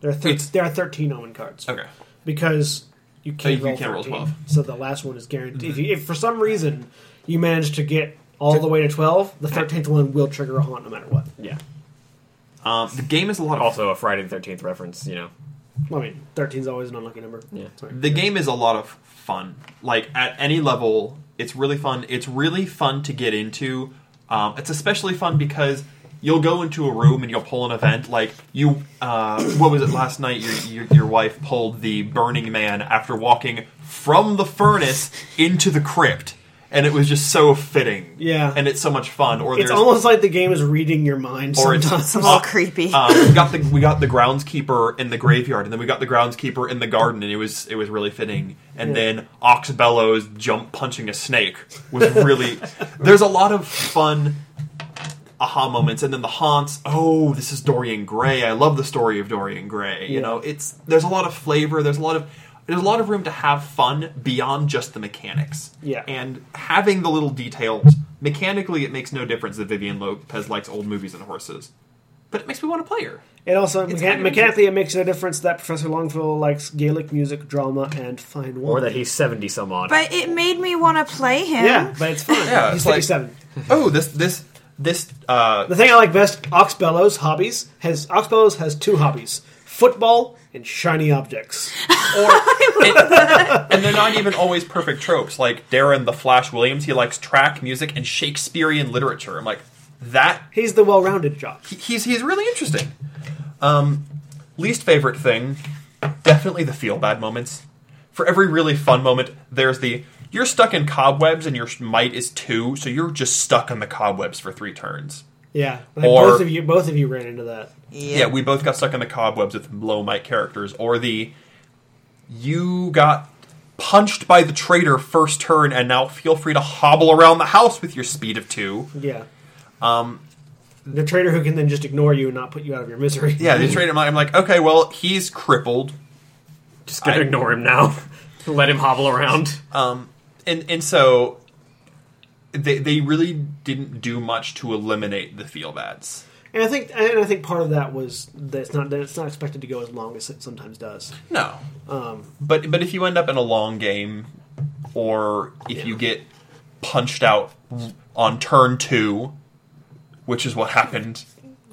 There are thir- It's- there are thirteen omen cards okay. because you can't, you roll, can't roll 12. So the last one is guaranteed. If, you, if for some reason you manage to get all the way to twelve, the thirteenth one will trigger a haunt no matter what. Yeah. Um, the game is a lot of Also, a Friday the Thirteenth reference. You know. I mean, 13 is always an unlucky number. Yeah. Sorry. the game is a lot of fun. Like at any level, it's really fun. It's really fun to get into. Um, it's especially fun because you'll go into a room and you'll pull an event. Like you, uh, what was it last night? Your, your your wife pulled the Burning Man after walking from the furnace into the crypt, and it was just so fitting. Yeah. and it's so much fun. Or It's almost like the game is reading your mind Or sometimes. It's a little Uh, creepy. um, we got the we got the groundskeeper in the graveyard, and then we got the groundskeeper in the garden, and it was it was really fitting. And Yeah. then Ox Bellows jump punching a snake was really. there's a lot of fun aha moments, and then the haunts. Oh, this is Dorian Gray. I love the story of Dorian Gray. You know, it's there's a lot of flavor. There's a lot of there's a lot of room to have fun beyond just the mechanics. Yeah. and having the little details. Mechanically, it makes no difference that Vivian Lopez likes old movies and horses, but it makes me want to play her. It also It's mecha- kind of mechanically it makes no difference that Professor Longfellow likes Gaelic music, drama, and fine wine. Or that he's seventy some odd. but it made me want to play him. yeah, but it's fun. Yeah, he's it's like- Oh, this this this uh, The thing I like best, Ox Bellows hobbies has Ox Bellows has two hobbies: football and shiny objects. or and they're not even always perfect tropes. Like Darren the Flash Williams, he likes track music and Shakespearean literature. I'm like that. He's the well-rounded jock. he- He's he's really interesting. Um, least favorite thing, definitely the feel bad moments. For every really fun moment, there's the you're stuck in cobwebs and your might is two, so you're just stuck in the cobwebs for three turns. Yeah, like Or- both of you, both of you ran into that. Yeah, we both got stuck in the cobwebs with low might characters, or the you got punched by the traitor first turn, and now feel free to hobble around the house with your speed of two. Yeah. Um, the traitor who can then just ignore you and not put you out of your misery. Yeah, the traitor. I'm like, okay, well, he's crippled, Just gonna I- ignore him now. Let him hobble around. um, and and so they they really didn't do much to eliminate the feel bads. And I think, and I think part of that was that it's not that it's not expected to go as long as it sometimes does. No, Um, but but if you end up in a long game, or if you get punched out on turn two, which is what happened,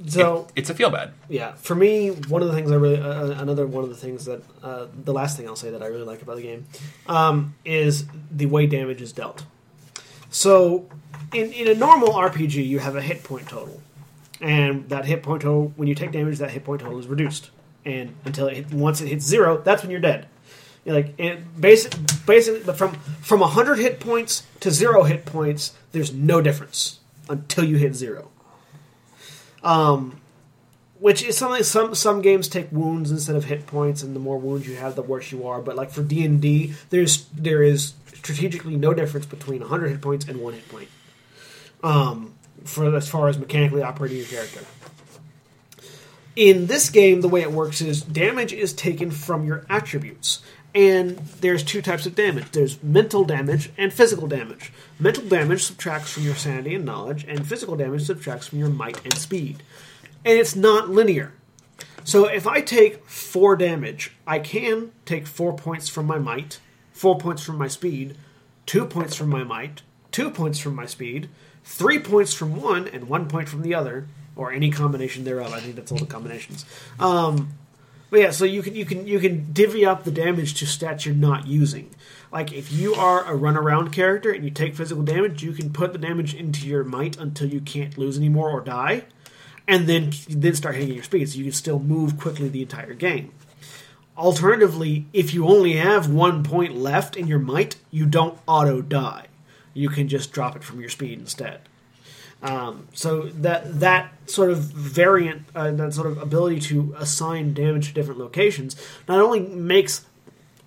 so it- it's a feel bad. yeah, for me, one of the things I really, uh, another one of the things that, uh, the last thing I'll say that I really like about the game, um, is the way damage is dealt. So, in, in a normal RPG, you have a hit point total, and that hit point total, when you take damage, that hit point total is reduced, and until it hit, once it hits zero, that's when you're dead. You're like it basic, basically, but from from hundred hit points to zero hit points, there's no difference until you hit zero. Um, which is something some some games take wounds instead of hit points, and the more wounds you have, the worse you are. But like for D and D, there's there is strategically no difference between 100 hit points and one hit point. Um, for as far as mechanically operating your character. In this game, the way it works is damage is taken from your attributes. And there's two types of damage. There's mental damage and physical damage. Mental damage subtracts from your sanity and knowledge, and physical damage subtracts from your might and speed. And it's not linear. So if I take four damage, I can take four points from my might, four points from my speed, two points from my might, two points from my speed, three points from one, and one point from the other, or any combination thereof. I think that's all the combinations. Um, but yeah, so you can you can you can divvy up the damage to stats you're not using. Like if you are a runaround character and you take physical damage, you can put the damage into your might until you can't lose anymore or die, and then then start hitting your speed, so you can still move quickly the entire game. Alternatively, if you only have one point left in your might, you don't auto die. You can just drop it from your speed instead. Um, so that that sort of variant, uh, that sort of ability to assign damage to different locations, not only makes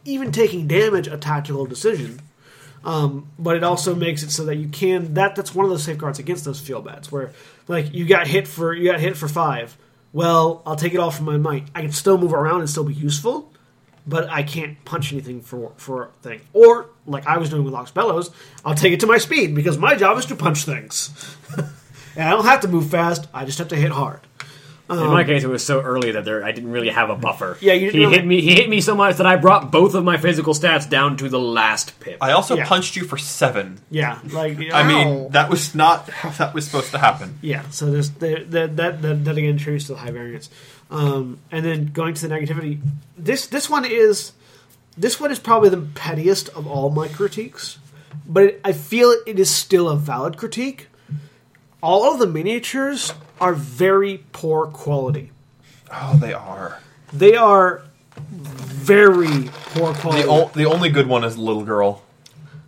even taking damage a tactical decision, um, but it also makes it so that you can that that's one of the safeguards against those feel bads where like you got hit for you got hit for five. Well, I'll take it all from my might. I can still move around and still be useful, but I can't punch anything for for a thing. Or like I was doing with Ox Bellows, I'll take it to my speed because my job is to punch things. and I don't have to move fast. I just have to hit hard. In my case, it was so early that there I didn't really have a buffer. Yeah, you didn't he really- hit me. He hit me so much that I brought both of my physical stats down to the last pip. I also Yeah. punched you for seven. Yeah, like I Ow. mean, that was not how that was supposed to happen. Yeah, so there's the, the, that, that that again attributes to the high variance, um, and then going to the negativity. This this one is this one is probably the pettiest of all my critiques, but it, I feel it is still a valid critique. All of the miniatures are very poor quality. Oh, they are. They are very poor quality. The, o- the only good one is Little Girl.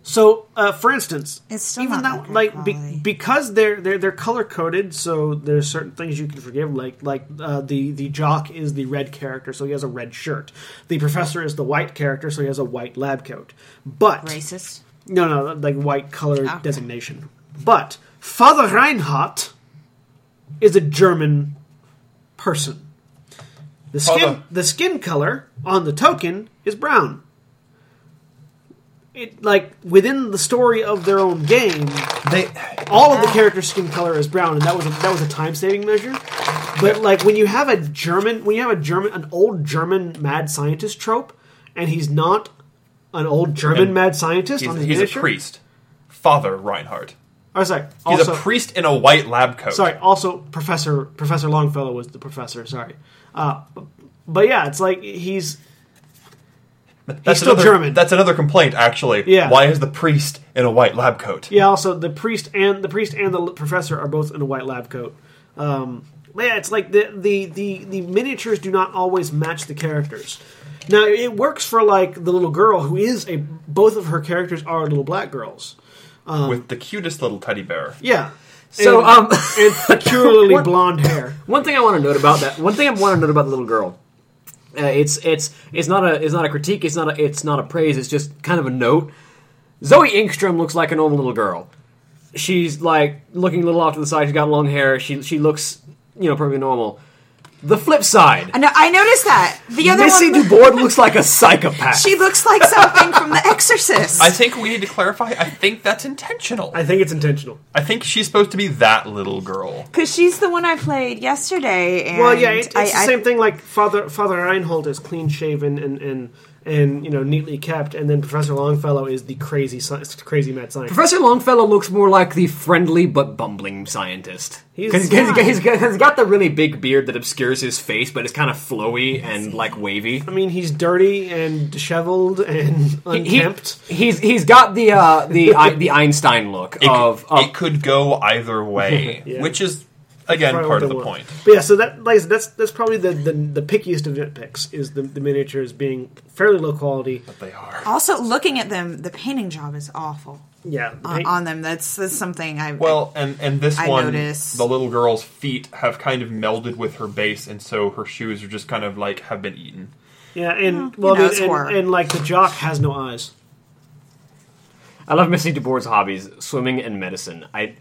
So, uh, for instance, It's still even not though like be, because they're they're they're color coded, so there's certain things you can forgive. Like like uh, the the jock is the red character, so he has a red shirt. The professor is the white character, so he has a white lab coat. But Racist. no, no, like white color Okay. designation. But Father Reinhardt is a German person. The skin, the skin color on the token is brown. It like within the story of their own game, They all of the characters' skin color is brown, and that was a, that was a time saving measure. But like when you have a German, when you have a German, an old German mad scientist trope, and he's not an old German mad scientist he's, on his he's a miniature. priest, Father Reinhardt. Oh, sorry. He's Also, a priest in a white lab coat. sorry. Also, Professor Professor Longfellow was the professor. Sorry. Uh, but, yeah, it's like he's that's still another, German. That's another complaint, actually. Yeah. Why is the priest in a white lab coat? yeah. Also, the priest and the priest and the professor are both in a white lab coat. Um, yeah, it's like the, the the the miniatures do not always match the characters. Now it works for like the little girl who is a both of her characters are little black girls. With the cutest little teddy bear. Yeah. So, and, um, and peculiarly What- blonde hair. One thing I want to note about that. One thing I want to note about the little girl. Uh, it's it's it's not a it's not a critique. It's not a it's not a praise. It's just kind of a note. Zoe Ingstrom looks like a normal little girl. She's like looking a little off to the side. She's got long hair. She she looks you know perfectly normal. The flip side, I know. I noticed that the other Missy one. Dubois looks like a psychopath. She looks like something from The Exorcist. I think we need to clarify. I think that's intentional. I think it's intentional. I think she's supposed to be that little girl. Because she's the one I played yesterday. And Well, yeah, it, it's I, the I- same thing. Like Father Father Reinhold is clean shaven and and and you know neatly kept, and then Professor Longfellow is the crazy sci- crazy mad scientist. Professor Longfellow looks more like the friendly but bumbling scientist. He's- Because he's, he's, got- he's got the really big beard that obscures his face, but it's kind of flowy and like wavy. I mean, he's dirty and disheveled and He- unkempt. he's he's got the uh, the I, the Einstein look It, of, of it could go either way, Yeah. which is again Probably part what of the want. point. But yeah, so that like that's that's probably the, the the pickiest of nitpicks is the, the miniatures being fairly low quality. They are. also looking at them, the painting job is awful Yeah, on, paint- on them. That's that's something I Well, and and this I one, notice. the little girl's feet have kind of melded with her base, and so her shoes are just kind of like have been eaten. yeah, and mm, you well, know, I it's mean, horror. and, and like the jock has no eyes. I love Missy Dubois' hobbies: swimming and medicine. I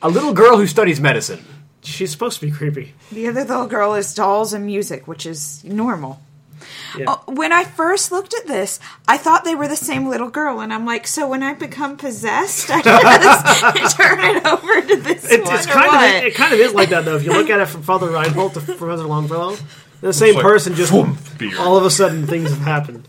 a little girl who studies medicine. She's supposed to be creepy. The other little girl is dolls and music, which is normal. Yeah. Oh, when I first looked at this, I thought they were the same little girl, and I'm like, so when I become possessed, I just turn it over to this It's, one it's or kind of what? it, kind of is like that though. If you look at it from Father Reinhold to Professor Longfellow, the same like, person just boom, all of a sudden things have happened.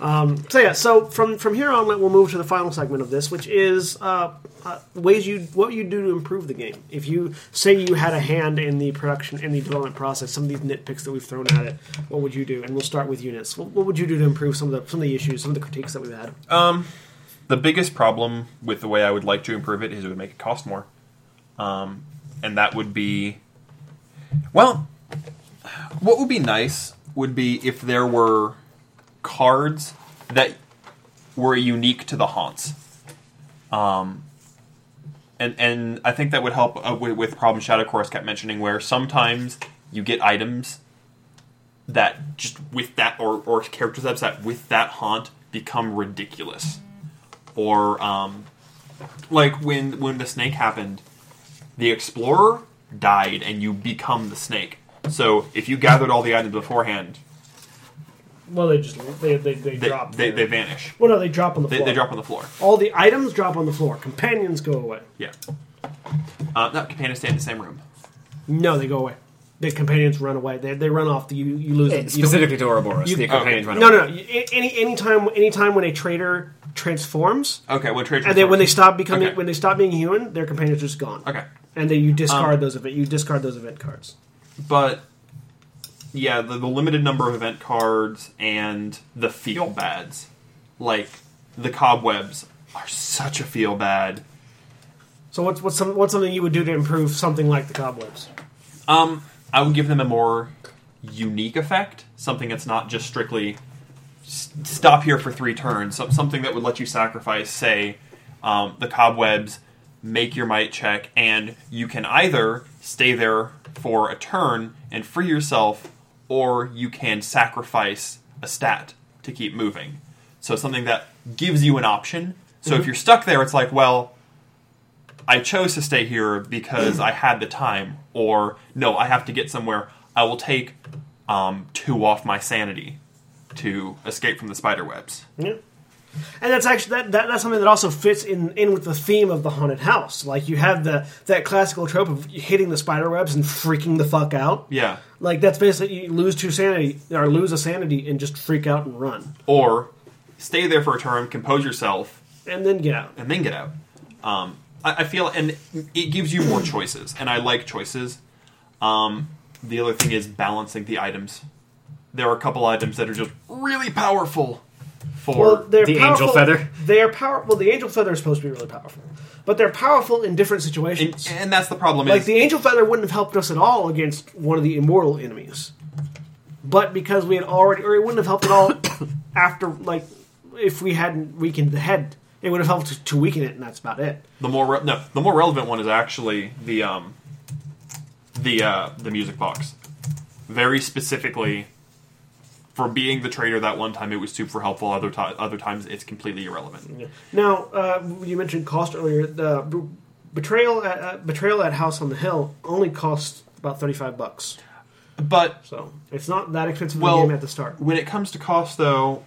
Um, so yeah, so from from here on, we'll move to the final segment of this, which is uh, uh, ways you what you do to improve the game. If you say you had a hand in the production in the development process, some of these nitpicks that we've thrown at it, what would you do? And we'll start with Uknits. What, what would you do to improve some of the some of the issues, some of the critiques that we've had? The biggest problem with the way I would like to improve it is it would make it cost more, um, and that would be, well, what would be nice would be if there were cards that were unique to the haunts. Um, and and I think that would help uh, with, with problem Shadow Chorus kept mentioning where sometimes you get items that just with that or or character sets that with that haunt become ridiculous or um, like when when the snake happened, the explorer died and you become the snake. So if you gathered all the items beforehand, Well, they just they they, they, they drop. they, they vanish. well, no, they drop on the They, floor. they drop on the floor. All the items drop on the floor. Companions go away. Yeah. Uh, no, companions stay in the same room. No, they go away. the companions run away. They, they run off. You you lose them. You don't- Specifically to Ouroboros, you- the companions okay. run No, away. no, no. A- Any anytime anytime when a traitor transforms, Okay, when trade and then when they stop becoming Okay. when they stop being human, their companions are just gone. Okay. And then you discard Um, those event you discard those event cards. but yeah, the, the limited number of event cards and the feel bads, like the cobwebs, are such a feel bad. So what's what's some, what's something you would do to improve something like the cobwebs? Um, I would give them a more unique effect, something that's not just strictly s- stop here for three turns. So, something that would let you sacrifice, say, um, the cobwebs, make your might check, and you can either stay there for a turn and free yourself, or you can sacrifice a stat to keep moving. So something that gives you an option. So if you're stuck there, it's like, well, I chose to stay here because I had the time, or no, I have to get somewhere. I will take um, two off my sanity to escape from the spider webs. Yeah. And that's actually that, that that's something that also fits in in with the theme of the haunted house. Like you have the that classical trope of hitting the spider webs and freaking the fuck out. Yeah. Like that's basically you lose two sanity or lose a sanity and just freak out and run Or stay there for a term, compose yourself, and then get out. and then get out. Um, I, I feel, and it gives you more choices, and I like choices. Um, the other thing is balancing the items. There are a couple items that are just really powerful. For Well, they're The angel feather? They are power. Well, the angel feather is supposed to be really powerful, but they're powerful in different and, situations. and that's the problem. like is the angel feather wouldn't have helped us at all against one of the immortal enemies, but because we had already, or it wouldn't have helped at all after, like, if we hadn't weakened the head, it would have helped to, to weaken it, and that's about it. The more re- no, the more relevant one is actually the um, the uh, the music box. Very specifically, for being the traitor that one time, it was super helpful. Other other times, it's completely irrelevant. Now, uh, you mentioned cost earlier. The b- betrayal at uh, betrayal at House on the Hill only costs about thirty five bucks, But so it's not that expensive well, a game at the start. when it comes to cost, though,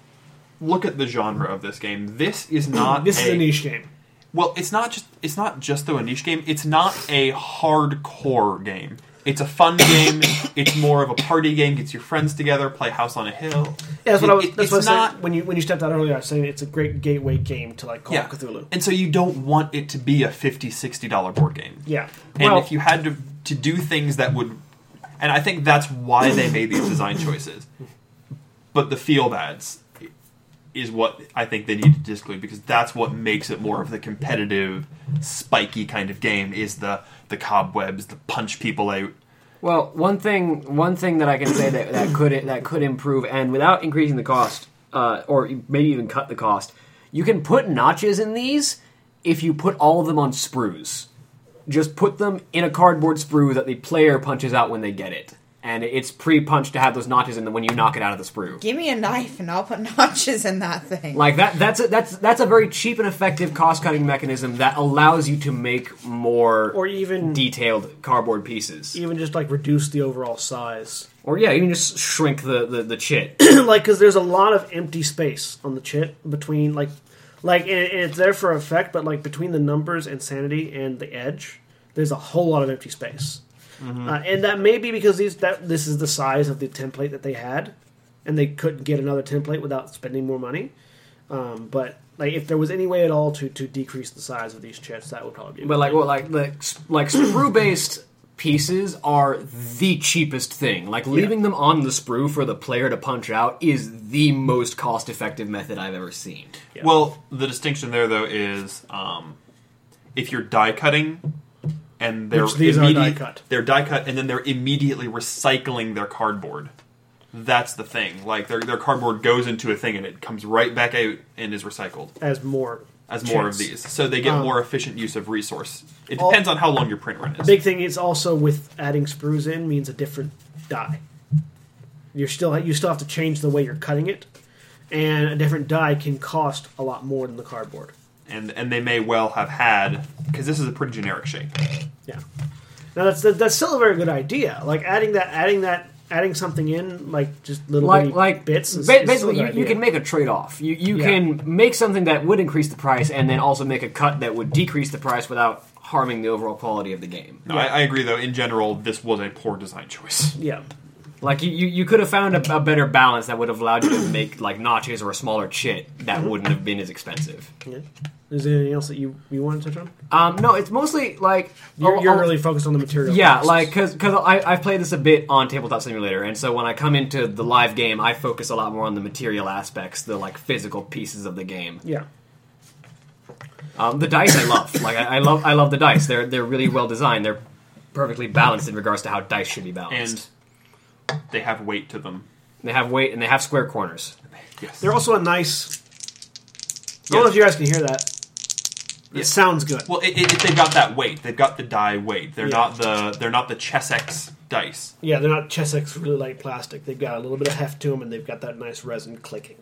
look at the genre of this game. This is not This is a a niche game. Well, it's not just it's not just though a niche game. It's not a hardcore game. It's a fun game. it's more of a party game. Gets your friends together, play House on a Hill. Yeah, that's what I was. It- that's what I was not. saying when you when you stepped out earlier. I was saying it's a great gateway game to like Call Yeah, of Cthulhu. and so you don't want it to be a 50 60 dollar board game. Yeah. And well, if you had to to do things that would, and I think that's why they made these design choices. But the feel bads is what I think they need to disclude because that's what makes it more of the competitive, spiky kind of game. Is the the cobwebs, the punch people out. Well, one thing, one thing that I can say that, that could that could improve, and without increasing the cost, uh, or maybe even cut the cost, you can put notches in these if you put all of them on sprues. Just put them in a cardboard sprue that the player punches out when they get it, and it's pre-punched to have those notches in them when you knock it out of the sprue. Give me a knife and I'll put notches in that thing. Like that. That's a, that's that's a very cheap and effective cost-cutting mechanism that allows you to make more or even detailed cardboard pieces. even just like reduce the overall size. Or yeah, even just shrink the the, the chit. like because there's a lot of empty space on the chit between like like and, and it's there for effect, but like between the numbers and sanity and the edge, there's a whole lot of empty space. Mm-hmm. Uh, and that may be because these that this is the size of the template that they had, and they couldn't get another template without spending more money. Um, but like if there was any way at all to to decrease the size of these chips, that would probably be. But like, thing. well, like the like sprue based pieces are the cheapest thing. Like leaving them on the sprue for the player to punch out is the most cost effective method I've ever seen. Yeah. Well, the distinction there though is um, if you're die cutting and they're Which these are die cut. they're die cut and then they're immediately recycling their cardboard. That's the thing. Like their their cardboard goes into a thing and it comes right back out and is recycled as more as more of these. So they get Um, more efficient use of resource. It all- depends on how long your print run is. Big thing is also with adding sprues in means a different die. You're still you still have to change the way you're cutting it, and a different die can cost a lot more than the cardboard. And and they may well have had because this is a pretty generic shape. Yeah. Now that's that's still a very good idea. Like adding that adding that adding something in, like just little like like bits. Is, ba- is basically, still you, a good you can make a trade off. You you Yeah. can make something that would increase the price, and then also make a cut that would decrease the price without harming the overall quality of the game. No, I, I agree though. In general, this was a poor design choice. yeah. Like you, you, you could have found a, a better balance that would have allowed you to make like notches or a smaller chit that Mm-hmm. wouldn't have been as expensive. yeah. Is there anything else that you you want to touch on? Um, no, it's mostly like You're, oh, you're oh, really focused on the material. yeah, costs. like because because I've played this a bit on Tabletop Simulator, and so when I come into the live game, I focus a lot more on the material aspects, the like physical pieces of the game. yeah. Um, the dice I love, like I, I love I love the dice. They're they're really well designed. They're perfectly balanced in regards to how dice should be balanced. And they have weight to them. they have weight and they have square corners. Yes. They're also a nice. I don't know if you guys can hear that. It Yes. sounds good. well, it, it, they've got that weight. They've got the die weight. They're Yeah. not the they're not the Chessex dice. Yeah, they're not Chessex really light plastic. They've got a little bit of heft to them, and they've got that nice resin clicking.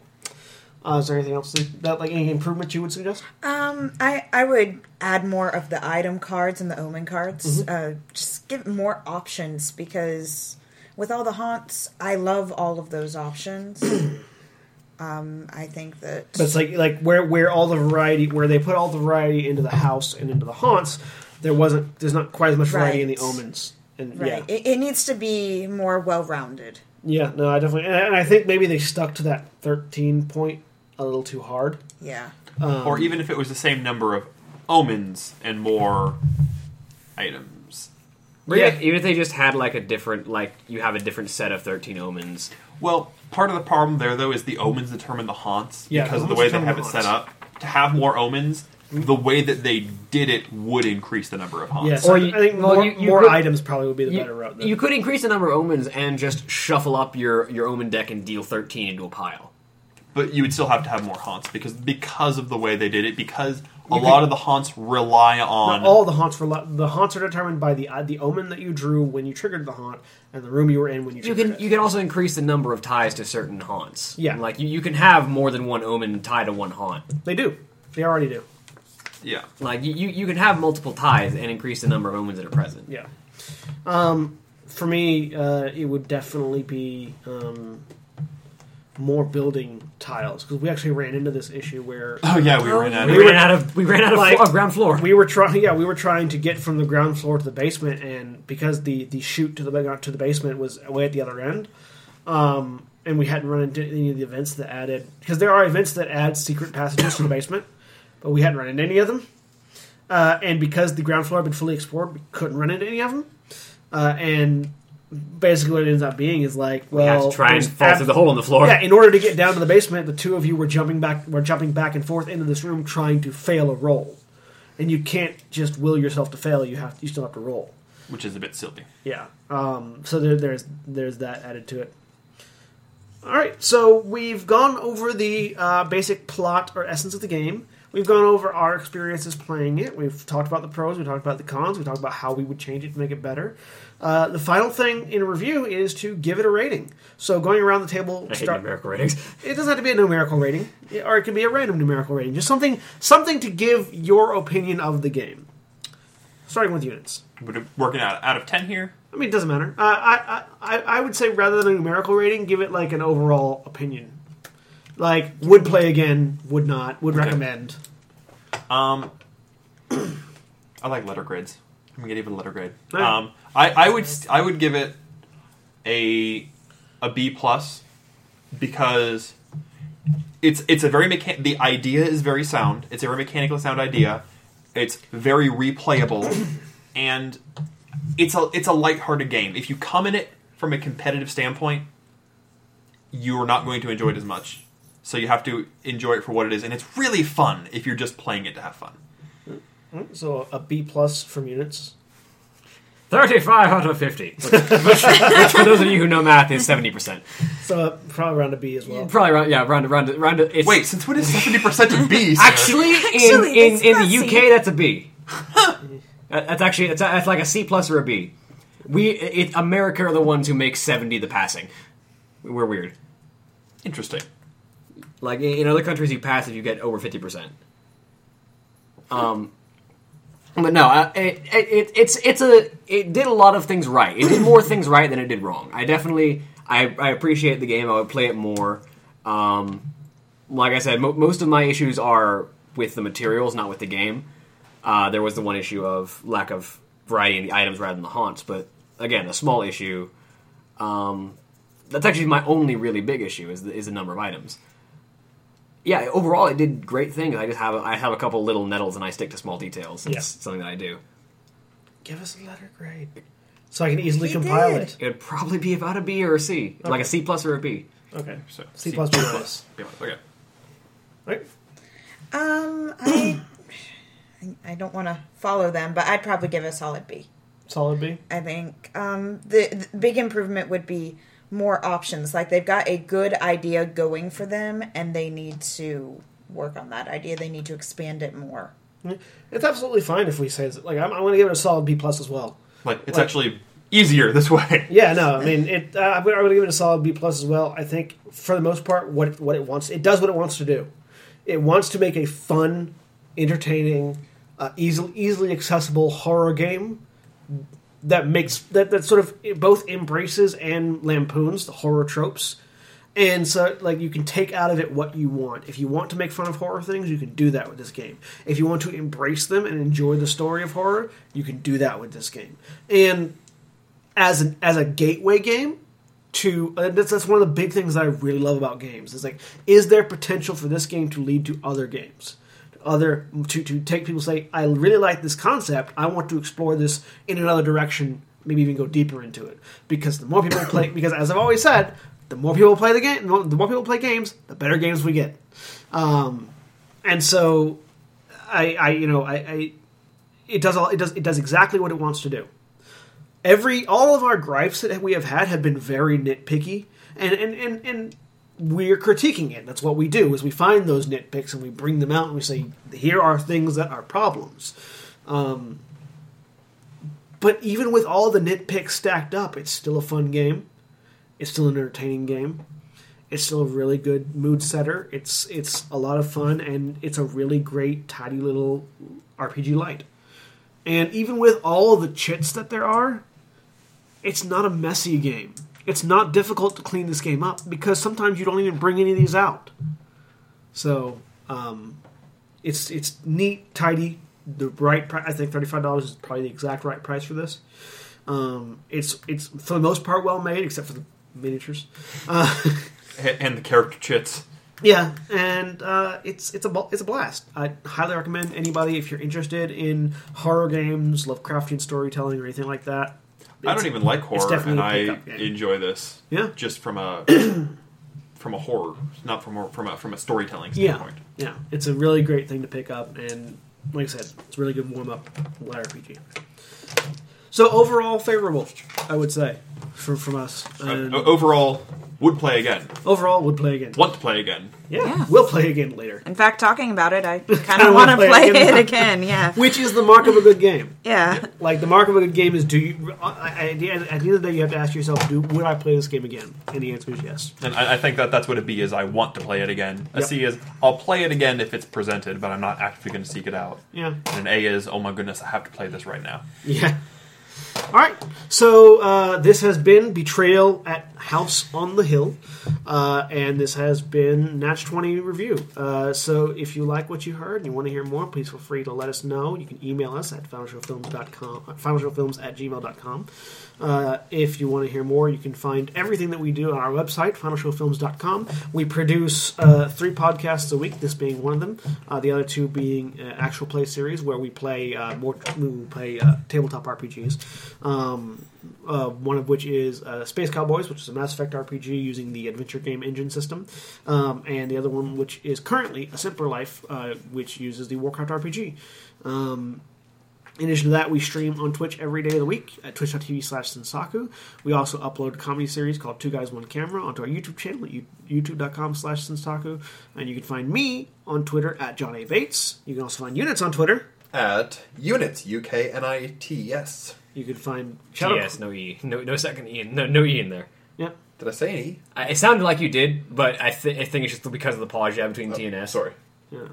Uh, is there anything else that, that like any improvement you would suggest? Um, I I would add more of the item cards and the omen cards. Uh, just give more options because with all the haunts, I love all of those options. um, I think that But it's like like where where all the variety where they put all the variety into the house and into the haunts, there wasn't there's not quite as much variety in the Right. omens. And right, yeah, it, it needs to be more well rounded. yeah, no, I definitely and I, and I think maybe they stuck to that thirteen point a little too hard. Yeah, Um, or even if it was the same number of omens and more items. But Yeah. yeah, even if they just had like a different like you have a different set of thirteen omens. Well, part of the problem there though is the omens determine the haunts Yeah, because the of the omens way they determine have the it set up. To have more omens, the way that they did it would increase the number of haunts. Yes, Or I, you- I think well, more, you- you more could- items probably would be the You, better route. Then. you could increase the number of omens and just shuffle up your your omen deck and deal thirteen into a pile. But you would still have to have more haunts because because of the way they did it, because a You lot of the haunts rely on Not all the haunts were the haunts are determined by the uh, the omen that you drew when you triggered the haunt and the room you were in when you You can it. you can also increase the number of ties to certain haunts. Yeah. like you, you can have more than one omen tied to one haunt. they do. They already do. yeah. Like you, you, you can have multiple ties and increase the number of omens that are present. Yeah. Um, for me, uh, it would definitely be um, more building tiles because we actually ran into this issue where Oh yeah, we ran out We, of We ran out of we ran out of like- floor, ground floor. we were trying. Yeah, we were trying to get from the ground floor to the basement, and because the the chute to the to the basement was way at the other end, um, and we hadn't run into any of the events that added because there are events that add secret passages to the basement, but we hadn't run into any of them. Uh, and because the ground floor had been fully explored, we couldn't run into any of them. Uh, and basically, what it ends up being is like, we had well, to try and fall ab- through the hole in the floor. yeah, in order to get down to the basement, the two of you were jumping back, were jumping back and forth into this room, trying to fail a roll, and you can't just will yourself to fail. You have, you still have to roll. which is a bit silly. Yeah. Um, so there, there's there's that added to it. All right. So we've gone over the uh, basic plot or essence of the game. We've gone over our experiences playing it. We've talked about the pros. We talked about the cons. We talked about how we would change it to make it better. Uh, the final thing in a review is to give it a rating. So going around the table, I hate start, numerical ratings. it doesn't have to be a numerical rating, or it can be a random numerical rating. Just something something to give your opinion of the game. Starting with Uknits. Would it working out out of ten here? I mean, it doesn't matter. Uh, I, I I would say rather than a numerical rating, give it like an overall opinion. Like would play again, would not, would Okay. recommend. Um, I like letter grades. I'm gonna give it a letter grade. Alright. Um, I, I would st- I would give it a a B plus because it's it's a very mechan- the idea is very sound. It's a very mechanically sound idea. It's very replayable, and it's a it's a lighthearted game. If you come in it from a competitive standpoint, you are not going to enjoy it as much. So you have to enjoy it for what it is, and it's really fun if you're just playing it to have fun. Mm, so a B plus from Uknits. Thirty-five out of fifty, which, which, which for those of you who know math is seventy percent. So uh, probably around a B as well. Probably around yeah, round round round. It's, Wait, since when is seventy percent of B? sir? actually, Actually, in in, it's in not the UK that's a B. That- that's actually it's, that's like a C plus or a B. We it, America are the ones who make seventy the passing. We're weird. interesting. Like in, other countries, you pass if you get over fifty percent. Um, But no, I, it, it, it's it's a it did a lot of things right. It did more things right than it did wrong. I definitely I, I appreciate the game. I would play it more. Um, like I said, mo- most of my issues are with the materials, not with the game. Uh, there was the one issue of lack of variety in the items rather than the haunts, but again, a small issue. Um, that's actually my only really big issue is the, is the number of items. Yeah, overall it did great things. I just have a, I have a couple little nettles and I stick to small details. It's Yeah. something that I do. Give us a letter grade. So I can easily He compile did. it. It would probably be about a B or a C, like Okay. a C plus or a B. Okay. So, C plus B plus. B plus. Okay. Right? Um, I I don't want to follow them, but I'd probably give a solid B. Solid B. I think um, the, the big improvement would be more options. Like they've got a good idea going for them, and they need to work on that idea. They need to expand it more. It's absolutely fine if we say it's, like I'm, I'm going to give it a solid B plus as well. Like it's Like- actually easier this way. Yeah, no, I mean it. Uh, I'm going to give it a solid B plus as well. I think for the most part, what it, what it wants, it does what it wants to do. It wants to make a fun, entertaining, uh, easily easily accessible horror game that makes that that sort of both embraces and lampoons the horror tropes. And so, like, you can take out of it what you want. If you want to make fun of horror things, you can do that with this game. If you want to embrace them and enjoy the story of horror, you can do that with this game. And as an as a gateway game to uh, that's, that's one of the big things that I really love about games. Is like, is there potential for this game to lead to other games? Other to to take people say, I really like this concept. I want to explore this in another direction. Maybe even go deeper into it because the more people play, because as I've always said, the more people play the game, the more, the more people play games, the better games we get. Um, and so, I, I you know I, I it does all it does it does exactly what it wants to do every all of our gripes that we have had have been very nitpicky and and and, and we're critiquing it. That's what we do is we find those nitpicks and we bring them out and we say here are things that are problems. Um, but even with all the nitpicks stacked up it's still a fun game. It's still an entertaining game. It's still a really good mood setter. It's it's a lot of fun and it's a really great tidy little rpg light. And even with all the chits that there are, it's not a messy game. It's not difficult to clean this game up because sometimes you don't even bring any of these out. So um, it's it's neat, tidy, the right price. I think thirty five dollars is probably the exact right price for this. Um, it's it's for the most part well made, except for the miniatures. Uh, And- the character chits. yeah, and uh, it's it's a it's a blast. I highly recommend anybody if you're interested in horror games, Lovecraftian storytelling, or anything like that. I don't even like horror, and I enjoy this. Yeah. just from a from a horror, not from a, from a from a storytelling Yeah, standpoint. yeah, it's a really great thing to pick up, and like I said, it's a really good warm up light RPG. So overall, favorable, I would say, from from us. And Uh, o- overall, would play again. overall, would play again. Want to play again? Yeah, Yeah. we'll play again later. In fact, talking about it, I kind Kinda of wanna want to play it play again. it again. Yeah, Which is the mark of a good game. yeah. Like the mark of a good game is do you? At the end at the end of the day, you have to ask yourself, do would I play this game again? And the answer is yes. And I, I think that that's what a B is. I want to play it again. A Yep. C is I'll play it again if it's presented, but I'm not actively going to seek it out. Yeah. And an A is oh my goodness, I have to play this right now. Yeah. All right. So uh, this has been Betrayal at House on the Hill, uh, and this has been Natch Twenty review. Uh, so if you like what you heard and you want to hear more, please feel free to let us know. You can email us at finalshowfilms.com, uh, finalshowfilms at gmail.com. Uh, if you want to hear more, you can find everything that we do on our website, finalshowfilms.com. We produce uh, three podcasts a week, this being one of them, uh, the other two being uh, actual play series where we play uh, more, we play tabletop RPGs. Um, uh, one of which is uh, Space Cowboys, which is a Mass Effect RPG using the Adventure Game Engine system, um, and the other one, which is currently A Simpler Life, uh, which uses the Warcraft RPG. Um, in addition to that, we stream on Twitch every day of the week at twitch.tv slash Senstaku. We also upload a comedy series called Two Guys, One Camera onto our YouTube channel at youtube.com slash Senstaku. And you can find me on Twitter at John A. Bates. You can also find Uknits on Twitter. At Uknits, U K N I T S. You can find Shadow... Yes, no E, no no second E, no no E in there. Yeah. Did I say an E? I, it sounded like you did, but I, th- I think it's just because of the pause you have between T and S. Oh, sorry. Yeah.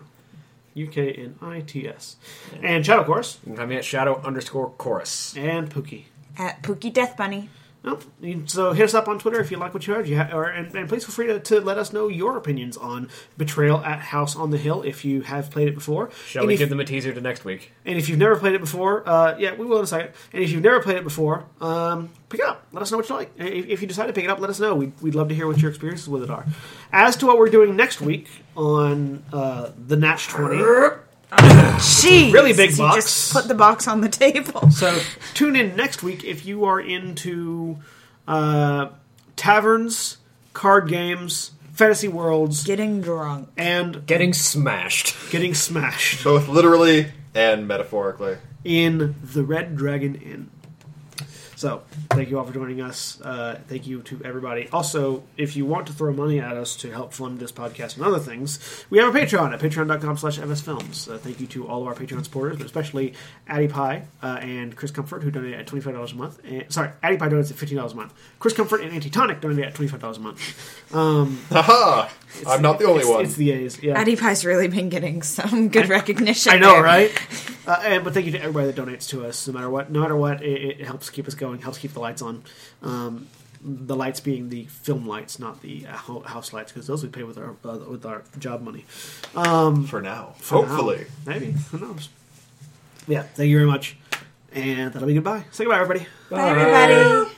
U K N I T S. And ITS. And Shadow Chorus. You can find me at shadow underscore chorus. And Pooky. At Pooky Death Bunny. Well, you- so hit us up on Twitter if you like what you heard. You ha- or, and, and please feel free to, to let us know your opinions on Betrayal at House on the Hill if you have played it before. Shall and we if, give them a teaser to next week? And if you've never played it before, uh, yeah, we will in a second. And if you've never played it before, um, pick it up. Let us know what you like. If, if you decide to pick it up, let us know. We'd, we'd love to hear what your experiences with it are. As to what we're doing next week on uh, the Natch 20, Jeez. Really big box. just put the box on the table. so tune in next week if you are into uh, taverns, card games, fantasy worlds, Getting drunk. and Getting smashed. getting smashed Both literally and metaphorically. in the Red Dragon Inn. So, thank you all for joining us. Uh, thank you to everybody. Also, if you want to throw money at us to help fund this podcast and other things, we have a Patreon at patreon.com slash msfilms. Uh, thank you to all of our Patreon supporters, but especially Addie Pie uh, and Chris Comfort, who donate at $25 a month. And, sorry, Addie Pie donates at $15 a month. Chris Comfort and Antitonic donate at $25 a month. Haha! I'm not the only it's, one. It's the A's, yeah. Addie Pie's really been getting some good recognition. I know, there. right? Uh, and but thank you to everybody that donates to us. No matter what, no matter what, it, it helps keep us going. Helps keep the lights on. Um, the lights being the film lights, not the uh, house lights, because those we pay with our uh, with our job money. For now. For Hopefully. now. maybe who knows? Yeah, thank you very much, and that'll be goodbye. Say goodbye, everybody. Bye, everybody.